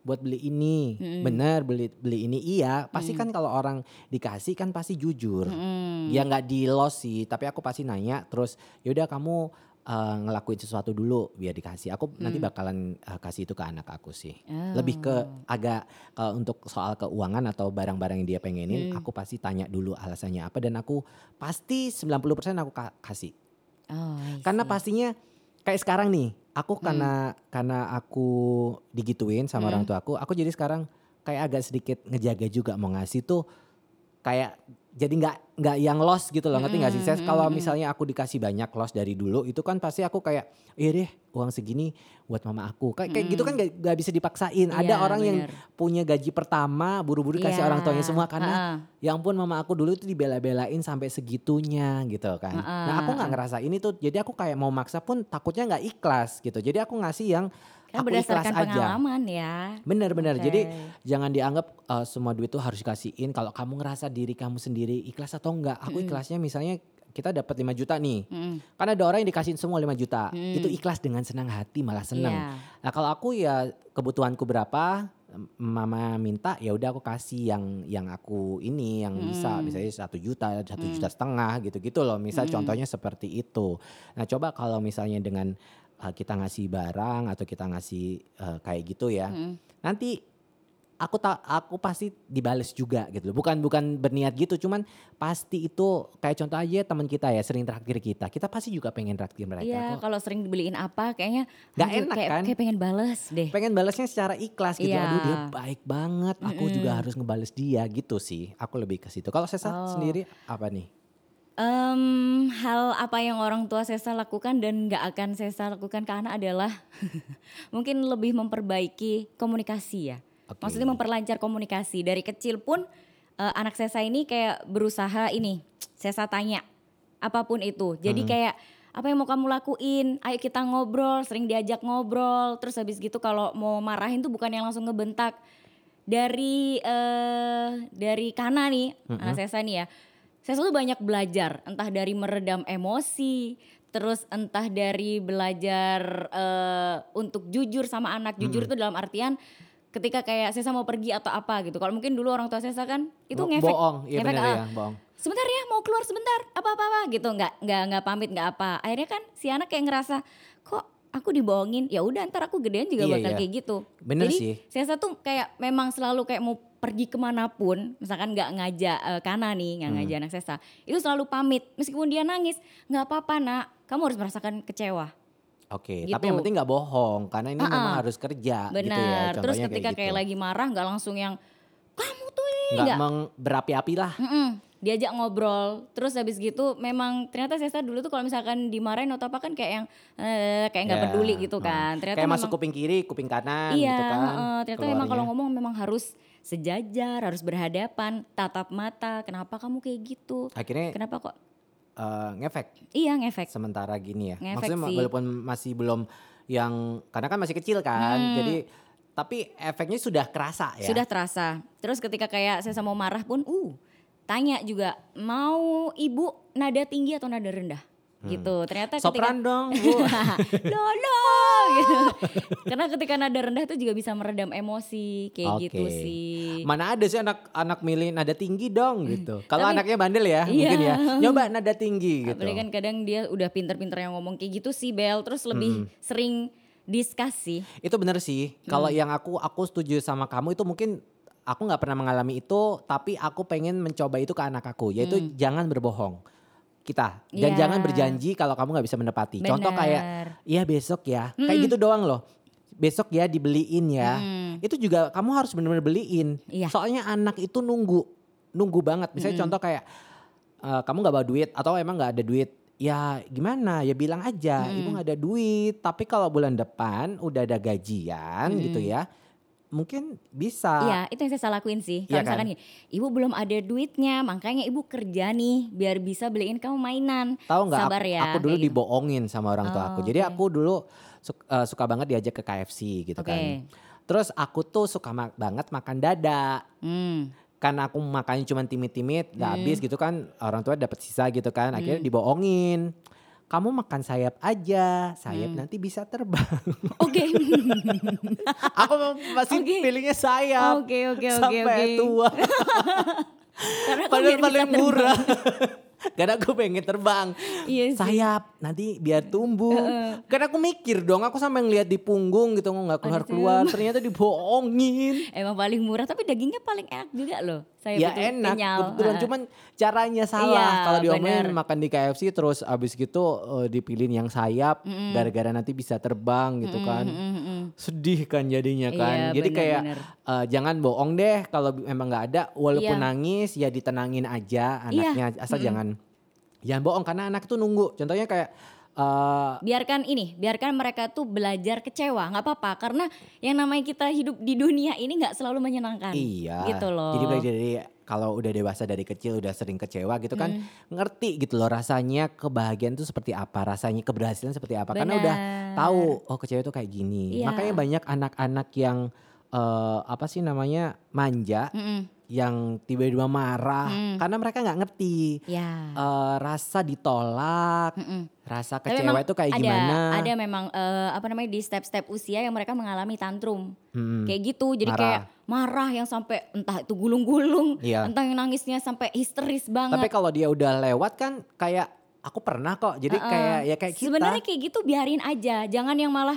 Buat beli ini. Mm-mm. Bener beli beli ini iya. Pasti Mm. kan kalau orang dikasih kan pasti jujur. Mm-mm. Ya nggak di los sih, tapi aku pasti nanya terus yaudah kamu eh, ngelakuin sesuatu dulu biar dikasih. Aku nanti Hmm. bakalan eh, kasih itu ke anak aku sih. Oh. Lebih ke agak kalau untuk soal keuangan atau barang-barang yang dia pengenin, Hmm. aku pasti tanya dulu alasannya apa dan aku pasti 90% aku ka- kasih. Oh, Karena pastinya kayak sekarang nih, aku Hmm. karena karena aku digituin sama Hmm. orang tua aku, aku jadi sekarang kayak agak sedikit ngejaga juga mau ngasih tuh kayak jadi nggak nggak yang loss gitu loh ngerti nggak sih Ses? Hmm, Kalau misalnya aku dikasih banyak loss dari dulu itu kan pasti aku kayak iya deh uang segini buat mama aku kayak kayak gitu kan nggak nggak bisa dipaksain. Ada Iya, orang yang bener. punya gaji pertama buru-buru kasih Iya, orang tuanya semua karena ha-ha. ya ampun mama aku dulu itu dibela-belain sampai segitunya gitu kan. Heeh, Nah aku nggak heeh. ngerasain itu jadi aku kayak mau maksa pun takutnya nggak ikhlas gitu. Jadi aku ngasih yang Kan aku ikhlas berdasarkan aja. pengalaman ya. Bener-bener. Oke. Jadi jangan dianggap uh, semua duit tuh harus dikasihin. Kalau kamu ngerasa diri kamu sendiri ikhlas atau enggak. Aku Mm-mm. ikhlasnya misalnya kita dapat 5 juta nih. Mm-mm. Kan ada orang yang dikasihin semua 5 juta. Mm. Itu ikhlas dengan senang hati malah senang. Iya. Nah kalau aku ya kebutuhanku berapa mama minta ya udah aku kasih yang yang aku ini yang bisa Hmm. misalnya satu juta satu Hmm. juta setengah gitu gitu loh misal Hmm. contohnya seperti itu nah coba kalau misalnya dengan uh, kita ngasih barang atau kita ngasih uh, kayak gitu ya. Nanti aku tak aku pasti dibales juga gitu loh. Bukan bukan berniat gitu, cuman pasti itu kayak contoh aja teman kita ya sering traktir kita. Kita pasti juga pengen traktir mereka Iya, kalau sering dibeliin apa kayaknya Nggak enak kayak, kan? kayak pengen bales deh. Pengen balasnya secara ikhlas gitu. Iya. Aduh dia baik banget, aku juga harus ngebales dia gitu sih. Aku lebih ke situ. Kalau Sesa Oh. sendiri apa nih? Em, hal apa yang orang tua Sesa lakukan dan nggak akan Sesa lakukan ke anak adalah <laughs> mungkin lebih memperbaiki komunikasi ya. Oke. Maksudnya memperlancar komunikasi. Dari kecil pun eh, anak Sesa ini kayak berusaha ini, Sesa tanya apa pun itu. Jadi kayak apa yang mau kamu lakuin? Ayo kita ngobrol, sering diajak ngobrol. Terus habis gitu kalau mau marahin tuh bukan yang langsung ngebentak. Dari eh dari Kana nih, anak Sesa nih ya. Sesa tuh banyak belajar, entah dari meredam emosi, terus entah dari belajar eh, untuk jujur sama anak. Jujur itu dalam artian ketika kayak Sesa mau pergi atau apa gitu. Kalau mungkin dulu orang tua Sesa kan itu Bo- ngefek. Bohong, iya ngefek, benar ah, ya, bohong. sebentar ya mau keluar sebentar apa apa apa gitu nggak nggak nggak pamit nggak apa akhirnya kan si anak kayak ngerasa kok aku dibohongin ya udah ntar aku gedean juga Iya, bakal iya. kayak gitu Bener jadi sih. saya tuh kayak memang selalu kayak mau pergi ke mana pun misalkan nggak ngajak eh, Kana nih nggak Hmm. ngajak anak Sesa itu selalu pamit meskipun dia nangis nggak apa-apa nak kamu harus merasakan kecewa Oke, Gitu. tapi yang penting nggak bohong karena ini memang Ah-ah. harus kerja benar gitu ya. terus ketika kayak, gitu. lagi marah nggak langsung yang kamu tuh ini nggak berapi-api lah. Mm-mm. diajak ngobrol terus habis gitu memang ternyata Sesa dulu tuh kalau misalkan dimarahin atau apa kan kayak yang eh, kayak nggak Ya, peduli gitu hmm. kan ternyata Kayak memang masuk kuping kiri, kuping kanan iya gitu kan. heeh, ternyata memang kalau keluarnya. ngomong memang harus sejajar harus berhadapan tatap mata kenapa kamu kayak gitu akhirnya kenapa kok eh, ngefek iya ngefek sementara gini ya. Ngefek Maksudnya sih. walaupun masih belum yang karena kan masih kecil kan. Hmm. Jadi tapi efeknya sudah kerasa ya. sudah terasa terus ketika kayak Sesa mau marah pun uh tanya juga mau ibu nada tinggi atau nada rendah gitu ternyata ketika Hmm. Sopran dong, Bu. <laughs> Lolo gitu. Karena ketika nada rendah itu juga bisa meredam emosi kayak Oke. gitu sih. Mana ada sih anak-anak milih nada tinggi dong gitu. Kalau anaknya bandel ya Iya. mungkin ya. <laughs> Nyoba nada tinggi gitu. Apalagi kan kadang dia udah pinter-pinter yang ngomong kayak gitu sih Bel. Terus lebih sering diskusi. Itu bener sih. Kalau Hmm. yang aku aku setuju sama kamu itu mungkin aku nggak pernah mengalami itu, tapi aku pengen mencoba itu ke anak aku, yaitu jangan berbohong kita dan Hmm. Iya. jangan berjanji kalau kamu nggak bisa menepati. Contoh kayak, Bener. iya besok ya, kayak gitu doang loh. Besok ya dibeliin ya. Itu juga kamu harus benar-benar beliin. Hmm. Iya. Soalnya anak itu nunggu, nunggu banget. Misalnya contoh kayak eh, kamu nggak bawa duit atau emang nggak ada duit. Ya gimana ya bilang aja ibu nggak ada duit tapi kalau bulan depan udah ada gajian gitu ya mungkin bisa Iya itu yang saya lakuin sih. Iya Kalau misalkan kan? gini, ibu belum ada duitnya makanya ibu kerja nih biar bisa beliin kamu mainan. tahu nggak Sabar aku, ya. aku dulu gitu. dibohongin sama orang tua Oh, aku jadi oke. aku dulu su- eh, suka banget diajak ke KFC gitu Oke. kan terus aku tuh suka ma- banget makan dada Hmm. karena aku makannya cuma timit-timit nggak habis gitu kan orang tua dapat sisa gitu kan Hmm. akhirnya dibohongin kamu makan sayap aja sayap Hmm. nanti bisa terbang <laughs> Oke. <laughs> aku masih Oke. pilihnya sayap Oke oke oke sampai oke. tua <laughs> Karena padahal paling murah karena aku pengen terbang Iya sih. sayap nanti biar tumbuh karena aku mikir dong aku sampai ngeliat di punggung gitu nggak keluar keluar ternyata dibohongin Emang paling murah tapi dagingnya paling enak juga loh. Saya ya enak kenyal. kebetulan. Ha. cuman caranya salah. Iya, kalau diomelin makan di KFC terus abis gitu eh, dipilihin yang sayap gara-gara nanti bisa terbang gitu kan. Mm, mm, mm. sedih kan jadinya kan. Iya, jadi bener, kayak bener. eh, jangan bohong deh kalau emang nggak ada. Walaupun Iya. nangis ya ditenangin aja Iya, anaknya. Asal jangan jangan bohong karena anak tuh nunggu. Contohnya kayak eh, Biarkan ini, biarkan mereka tuh belajar kecewa, nggak apa-apa karena yang namanya kita hidup di dunia ini nggak selalu menyenangkan. Iya. Gitu loh. Jadi belajar dari kalau udah dewasa dari kecil udah sering kecewa gitu kan Hmm. ngerti gitu loh rasanya kebahagiaan itu seperti apa, rasanya keberhasilan seperti apa. Karena udah tahu oh kecewa itu kayak gini. Iya. Makanya banyak anak-anak yang eh, apa sih namanya manja Mm-mm. Yang tiba-tiba marah Hmm. karena mereka nggak ngerti Ya. eh, rasa ditolak, Mm-mm. rasa Tapi kecewa itu kayak ada, gimana. Ada memang eh, apa namanya di step-step usia yang mereka mengalami tantrum. Hmm. Kayak gitu. Jadi Marah. kayak marah yang sampai entah itu gulung-gulung, Iya. entah yang nangisnya sampai histeris banget. Tapi kalau dia udah lewat kan kayak aku pernah kok. Jadi Heeh. kayak ya kayak kita. Sebenarnya kayak gitu biarin aja, jangan yang malah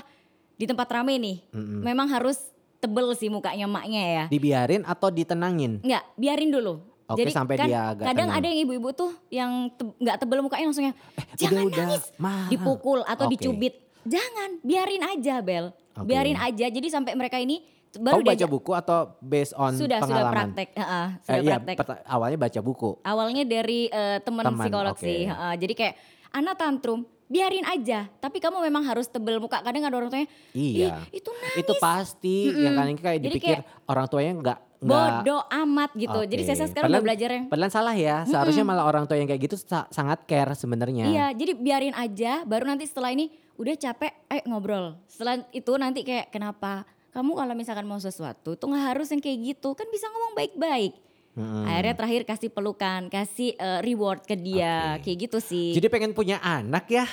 di tempat rame nih. Mm-mm. Memang harus tebel sih mukanya maknya ya. Dibiarin atau ditenangin? Enggak, biarin dulu. Oke, Jadi sampai kan dia agak kadang tenang. ada yang ibu-ibu tuh yang te- nggak tebel mukanya langsungnya jangan udah, nangis, Ma. dipukul atau Oke. dicubit. Jangan, biarin aja Bel. Oke. Biarin aja. Jadi sampai mereka ini Kamu baru baca diajak- buku atau based on sudah sudah pengalaman? praktek, Heeh, Eh, sudah iya, praktek. perta- awalnya baca buku. Awalnya dari eh, teman psikolog oke. sih. Heeh, jadi kayak anak tantrum, biarin aja. Tapi kamu memang harus tebel muka. Kadang ada orang tuanya, Iya. "Ih, itu nangis. Itu pasti ya kan kayak Jadi dipikir orang tuanya nggak bodoh amat gitu. Jadi Oke. saya sekarang Padahal- udah belajar yang Padahal salah ya. Seharusnya malah orang tua yang kayak gitu sa- sangat care sebenarnya. Iya, jadi biarin aja. Baru nanti setelah ini udah capek, ayo ngobrol. Setelah itu nanti kayak kenapa? Kamu kalau misalkan mau sesuatu tuh nggak harus yang kayak gitu. Kan bisa ngomong baik-baik. Mm-mm. Akhirnya terakhir kasih pelukan, kasih eh, reward ke dia, Oke. kayak gitu sih. Jadi pengen punya anak ya.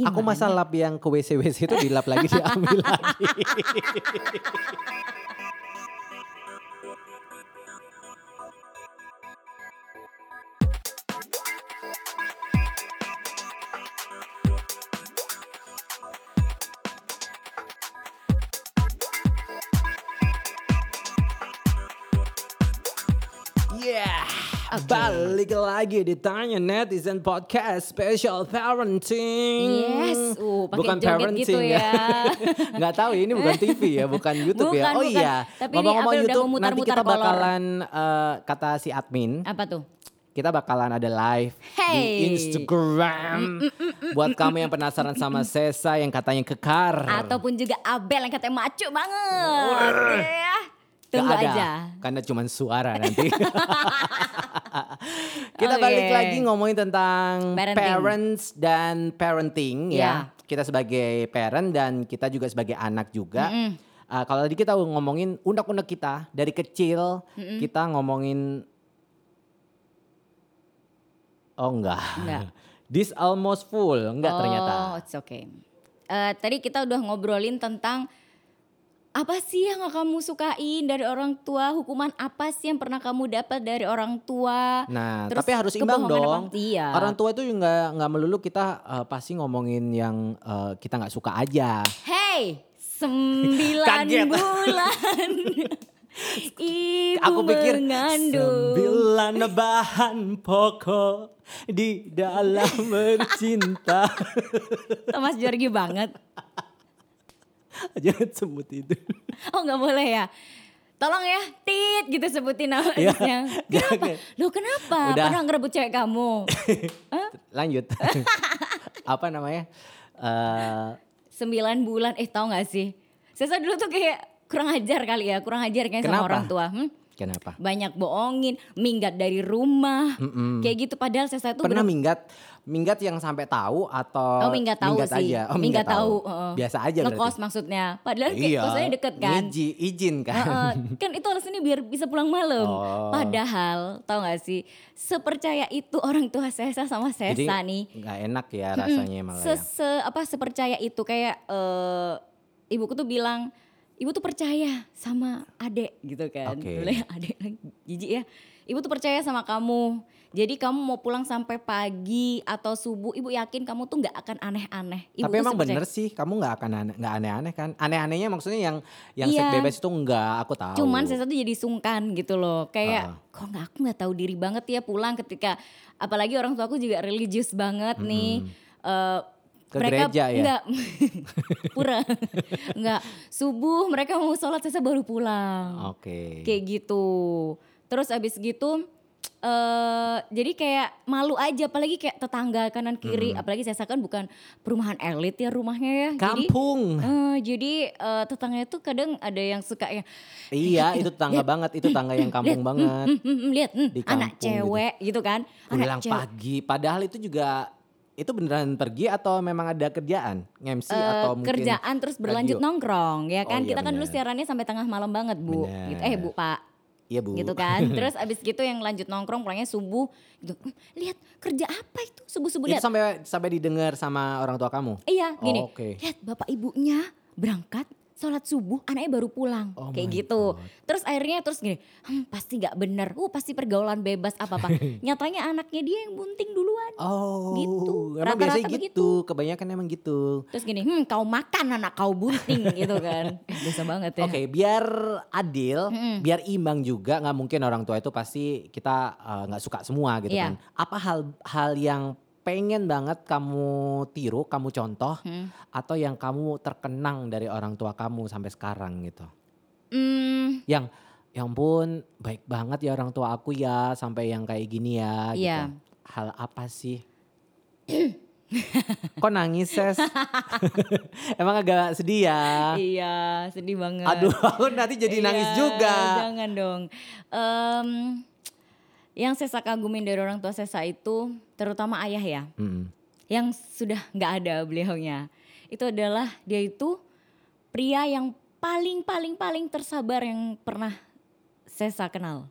Aku gimana? masa lap yang ke WC-WC itu dilap lagi <laughs> diambil lagi. <laughs> balik lagi di Tanya Netizen Podcast Special Parenting. Yes, uh, bukan joget parenting gitu ya. <laughs> Nggak tahu ini bukan TV ya, <laughs> bukan YouTube ya. Bukan, Oh bukan. iya, Tapi ngomong-ngomong Abel udah YouTube nanti kita bakalan eh, kata si admin, Apa tuh? kita bakalan ada live Hey. di Instagram. Buat kamu yang penasaran sama Sesa yang katanya kekar. Ataupun juga Abel yang katanya macu banget. Ya. Tunggu ada, aja. Karena cuma suara nanti. <laughs> Kita Oke. balik lagi ngomongin tentang Parenting. parents dan parenting Ya. ya. Kita sebagai parent dan kita juga sebagai anak juga. Uh, kalau tadi kita ngomongin unek-unek kita dari kecil, kita ngomongin Oh enggak. Enggak. <laughs> This almost full, enggak ternyata. Oh, it's okay. Eh, tadi kita udah ngobrolin tentang apa sih yang kamu sukain dari orang tua? Hukuman apa sih yang pernah kamu dapat dari orang tua? Nah, Terus tapi harus imbang dong. apa? Iya. Orang tua itu juga nggak melulu kita uh, pasti ngomongin yang uh, kita nggak suka aja. Hey, sembilan bulan. <laughs> Ibu Aku pikir mengandung. sembilan bahan pokok di dalam <laughs> bercinta. Thomas Jorgi banget. <laughs> Jangan sebut itu. <laughs> Oh nggak boleh ya? Tolong ya, tit gitu sebutin namanya. Iya, <laughs> Kenapa? jangan. Loh kenapa? Udah. Pernah ngerebut cewek kamu? Lanjut. Apa namanya? Eh, Sembilan bulan, eh tau gak sih? Sesa dulu tuh kayak kurang ajar kali ya, kurang ajar kayak sama orang tua. Hmm? kenapa? Banyak bohongin, minggat dari rumah, kayak gitu. Padahal Sesa tuh Pernah bener- minggat minggat yang sampai tahu atau Oh minggat tahu sih, aja? Oh, minggat tahu. heeh. Biasa aja Ngekos berarti. maksudnya. Padahal Iya. kosnya deket kan. Iji- izin kan. Heeh, <laughs> kan itu alasannya biar bisa pulang malam. Oh. Padahal tau gak sih, sepercaya itu orang tua Sesa sama Sesa Jadi nih. nggak enak ya rasanya malah Se, ya. se- apa sepercaya itu kayak eh ibuku tuh bilang ibu tuh percaya sama adek gitu kan. Oke. Boleh adek jijik ya. Ibu tuh percaya sama kamu. Jadi kamu mau pulang sampai pagi atau subuh, ibu yakin kamu tuh nggak akan aneh-aneh. Ibu Tapi emang sepercaya- bener sih, kamu nggak akan aneh, nggak aneh-aneh kan? Aneh-anehnya maksudnya yang yang Iya. bebas itu enggak, aku tahu. Cuman saya tuh jadi sungkan gitu loh. Kayak Ah. kok nggak aku nggak tahu diri banget ya pulang ketika apalagi orang tua aku juga religius banget nih. Eh, Ke mereka gereja ya? Enggak. <laughs> Pura. enggak. Subuh mereka mau sholat saya baru pulang. Oke. Kayak gitu. Terus abis gitu eh jadi kayak malu aja apalagi kayak tetangga kanan kiri apalagi saya kan bukan perumahan elit ya rumahnya ya. Jadi Kampung. eh, jadi eh, tetangganya tuh kadang ada yang suka ya iya, itu tangga banget, itu tangga yang <laughs> kampung banget. Hmm, hmm, hmm, lihat hmm, Di anak kampung cewek gitu, kan Pulang anak cewek pagi, padahal itu juga itu beneran pergi atau memang ada kerjaan? MC Eh, atau mungkin kerjaan terus berlanjut radio? nongkrong ya kan Oh, iya, kita kan dulu bener. siarannya sampai tengah malam banget bu Bener. gitu eh bu pak Iya, Bu. gitu kan terus abis gitu yang lanjut nongkrong pulangnya subuh gitu "Hmm, lihat kerja apa itu subuh subuh itu lihat sampai sampai didengar sama orang tua kamu? iya gini Oh, oke. lihat bapak ibunya berangkat sholat subuh anaknya baru pulang Oh kayak gitu. God. Terus akhirnya terus gini, hmm, pasti nggak bener, uh pasti pergaulan bebas apa apa. <laughs> Nyatanya anaknya dia yang bunting duluan. Oh, Gitu. emang Rata-rata gitu. Kebanyakan emang gitu. Terus gini, hmm kau makan anak kau bunting <laughs> gitu kan. <laughs> Biasa banget ya. Oke, biar adil, Mm-mm. biar imbang juga, nggak mungkin orang tua itu pasti kita eh, nggak suka semua gitu Iya. kan. Apa hal hal yang pengen banget kamu tiru, kamu contoh, Hmm. atau yang kamu terkenang dari orang tua kamu sampai sekarang gitu? Hmm, Yang, yang pun baik banget ya orang tua aku ya, sampai yang kayak gini ya. Gitu. Iya. Hal apa sih? Kok nangis ses? <laughs> Emang agak sedih ya? iya sedih banget. Aduh, <laughs> aku nanti jadi nangis Iya, juga. Jangan dong. Em, yang Sesa kagumin dari orang tua Sesa itu terutama ayah ya. Mm. Yang sudah nggak ada beliaunya. Itu adalah dia itu pria yang paling paling paling tersabar yang pernah Sesa kenal.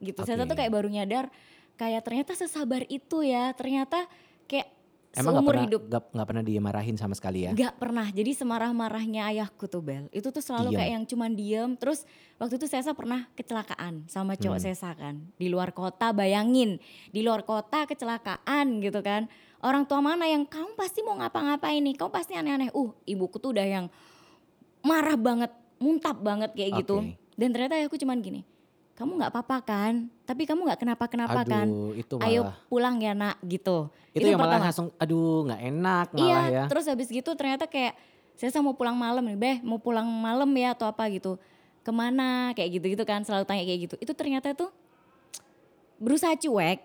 Gitu. Sesa Oke. tuh kayak baru nyadar kayak ternyata sesabar itu ya. Ternyata kayak Emang seumur pernah hidup nggak nggak pernah dimarahin sama sekali ya? Gak pernah. Jadi semarah-marahnya ayahku tuh Bel. Itu tuh selalu Diem. kayak yang cuman diem. Terus waktu itu Sesa pernah kecelakaan sama cowok Hmm. Sesa kan. Di luar kota bayangin. Di luar kota kecelakaan gitu kan. Orang tua mana yang kamu pasti mau ngapa-ngapain nih. Kamu pasti aneh-aneh. Uh ibuku tuh udah yang marah banget. Muntap banget kayak gitu. Oke. Dan ternyata ayahku cuman gini. Kamu gak apa-apa kan? Tapi kamu gak kenapa-kenapa kan? Aduh, itu malah Ayo pulang ya nak gitu. itu, yang malah pertama. langsung aduh nggak enak malah Iya, ya. terus habis gitu ternyata kayak saya mau pulang malam nih, beh mau pulang malam ya atau apa gitu. Ke mana kayak gitu-gitu kan selalu tanya kayak gitu. Itu ternyata tuh berusaha cuek,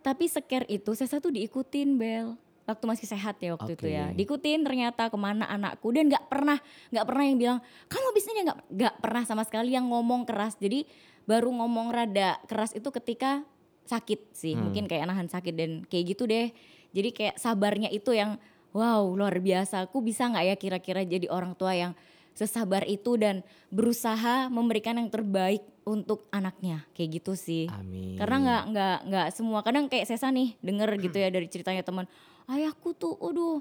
tapi scare itu saya tuh diikutin Bel. Waktu masih sehat ya waktu itu ya. Diikutin ternyata ke mana anakku dan nggak pernah nggak pernah yang bilang kamu ini nggak nggak pernah sama sekali yang ngomong keras. Jadi baru ngomong rada keras itu ketika sakit sih Hmm. mungkin kayak nahan sakit dan kayak gitu deh jadi kayak sabarnya itu yang wow luar biasa aku bisa nggak ya kira-kira jadi orang tua yang sesabar itu dan berusaha memberikan yang terbaik untuk anaknya kayak gitu sih Amin. karena nggak nggak nggak semua kadang kayak Sesa nih denger gitu ya <clears throat> dari ceritanya teman ayahku tuh aduh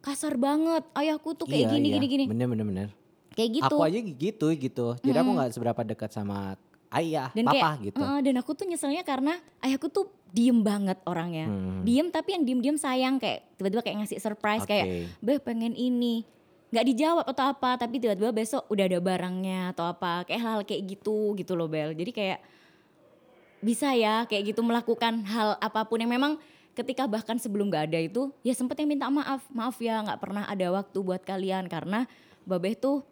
kasar banget ayahku tuh kayak Iya, gini iya. gini gini Bener bener bener. kayak gitu Aku aja gitu gitu. Jadi aku Mm-mm. nggak seberapa dekat sama ayah, dan papa kayak gitu. "Eh," dan aku tuh nyeselnya karena ayahku tuh diem banget orangnya Hmm. diem tapi yang diem-diem sayang kayak tiba-tiba kayak ngasih surprise Oke. kayak beh pengen ini nggak dijawab atau apa tapi tiba-tiba besok udah ada barangnya atau apa kayak hal kayak gitu gitu loh Bel jadi kayak bisa ya kayak gitu melakukan hal apa pun yang memang ketika bahkan sebelum nggak ada itu ya sempet yang minta maaf maaf ya nggak pernah ada waktu buat kalian karena babeh tuh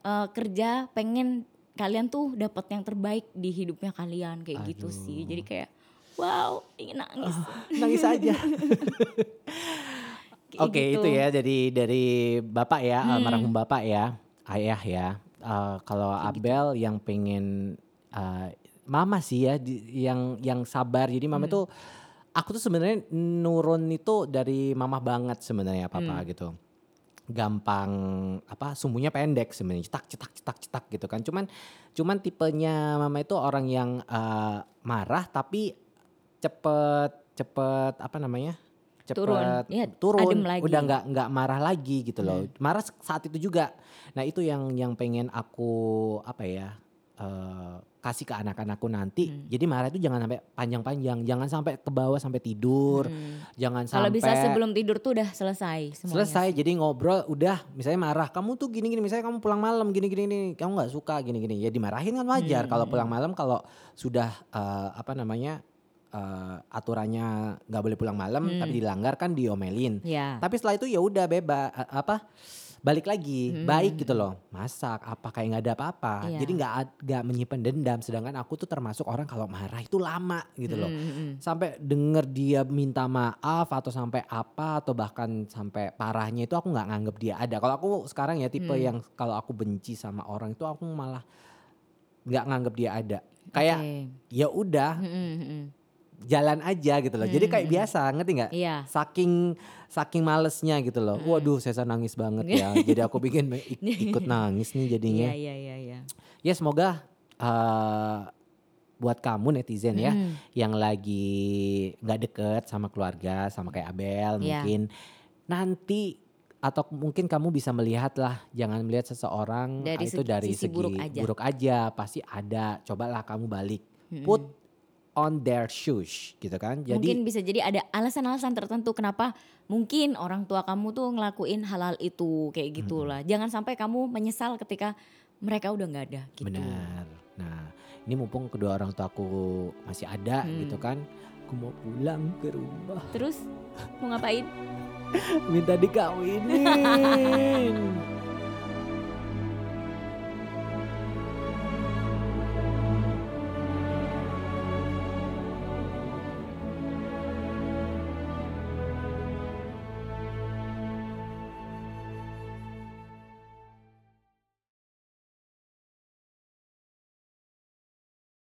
eh, kerja pengen kalian tuh dapat yang terbaik di hidupnya kalian kayak gitu sih Aduh. jadi kayak wow ingin nangis Nangis aja. <laughs> Oke gitu. itu ya jadi dari bapak ya Hmm. almarhum bapak ya ayah ya. Eh, kalau Abel yang pengen eh, mama sih ya di- yang yang sabar. Jadi mama Hmm. tuh aku tuh sebenarnya nurun itu dari mama banget sebenarnya papa Hmm. gitu. Gampang apa sumbunya pendek sebenarnya cetak cetak cetak cetak gitu kan. Cuman cuman tipenya mama itu orang yang eh, marah tapi cepet cepet apa namanya? cepet Turun, iya, turun lagi. udah nggak nggak marah lagi gitu loh Hmm. marah saat itu juga nah itu yang yang pengen aku apa ya eh, kasih ke anak-anakku nanti Hmm. jadi marah itu jangan sampai panjang-panjang jangan sampai ke bawah sampai tidur Hmm. jangan Kalau sampai bisa sebelum tidur tuh udah selesai semuanya. selesai jadi ngobrol udah misalnya marah kamu tuh gini-gini misalnya kamu pulang malam gini-gini gini, kamu nggak suka gini-gini ya dimarahin kan wajar Hmm. kalau pulang malam kalau sudah eh, apa namanya eh, aturannya nggak boleh pulang malam Hmm. tapi dilanggar kan diomelin Ya. tapi setelah itu ya udah bebas apa balik lagi Hmm. baik gitu loh masak apa kayak nggak ada apa-apa Iya. jadi nggak nggak menyimpan dendam sedangkan aku tuh termasuk orang kalau marah itu lama gitu loh Hmm, hmm, hmm. sampai denger dia minta maaf atau sampai apa atau bahkan sampai parahnya itu aku nggak nganggep dia ada kalau aku sekarang ya tipe Hmm. yang kalau aku benci sama orang itu aku malah nggak nganggep dia ada kayak Oke. ya udah Hmm, hmm, hmm. Jalan aja gitu loh jadi kayak Hmm. biasa ngerti nggak Iya. saking saking malesnya gitu loh. Mm. Waduh, Sesa nangis banget ya. <laughs> Jadi aku bikin ik- <laughs> ikut nangis nih jadinya. Iya, iya, iya, iya. Ya semoga eh, buat kamu netizen ya Hmm. yang lagi nggak deket sama keluarga, sama kayak Abel Iya. mungkin nanti atau mungkin kamu bisa melihat lah, jangan melihat seseorang Dari itu segi- dari sisi segi buruk aja. buruk aja, pasti ada. Cobalah kamu balik, Mm-mm. put on their shoes, gitu kan. Jadi mungkin bisa jadi ada alasan-alasan tertentu kenapa mungkin orang tua kamu tuh ngelakuin halal itu kayak gitulah. Jangan sampai kamu menyesal ketika mereka udah nggak ada gitu. benar. Nah, ini mumpung kedua orang tuaku masih ada, Hmm. gitu kan. Aku mau pulang ke rumah, Terus mau ngapain? <laughs> minta dikawinin. <laughs>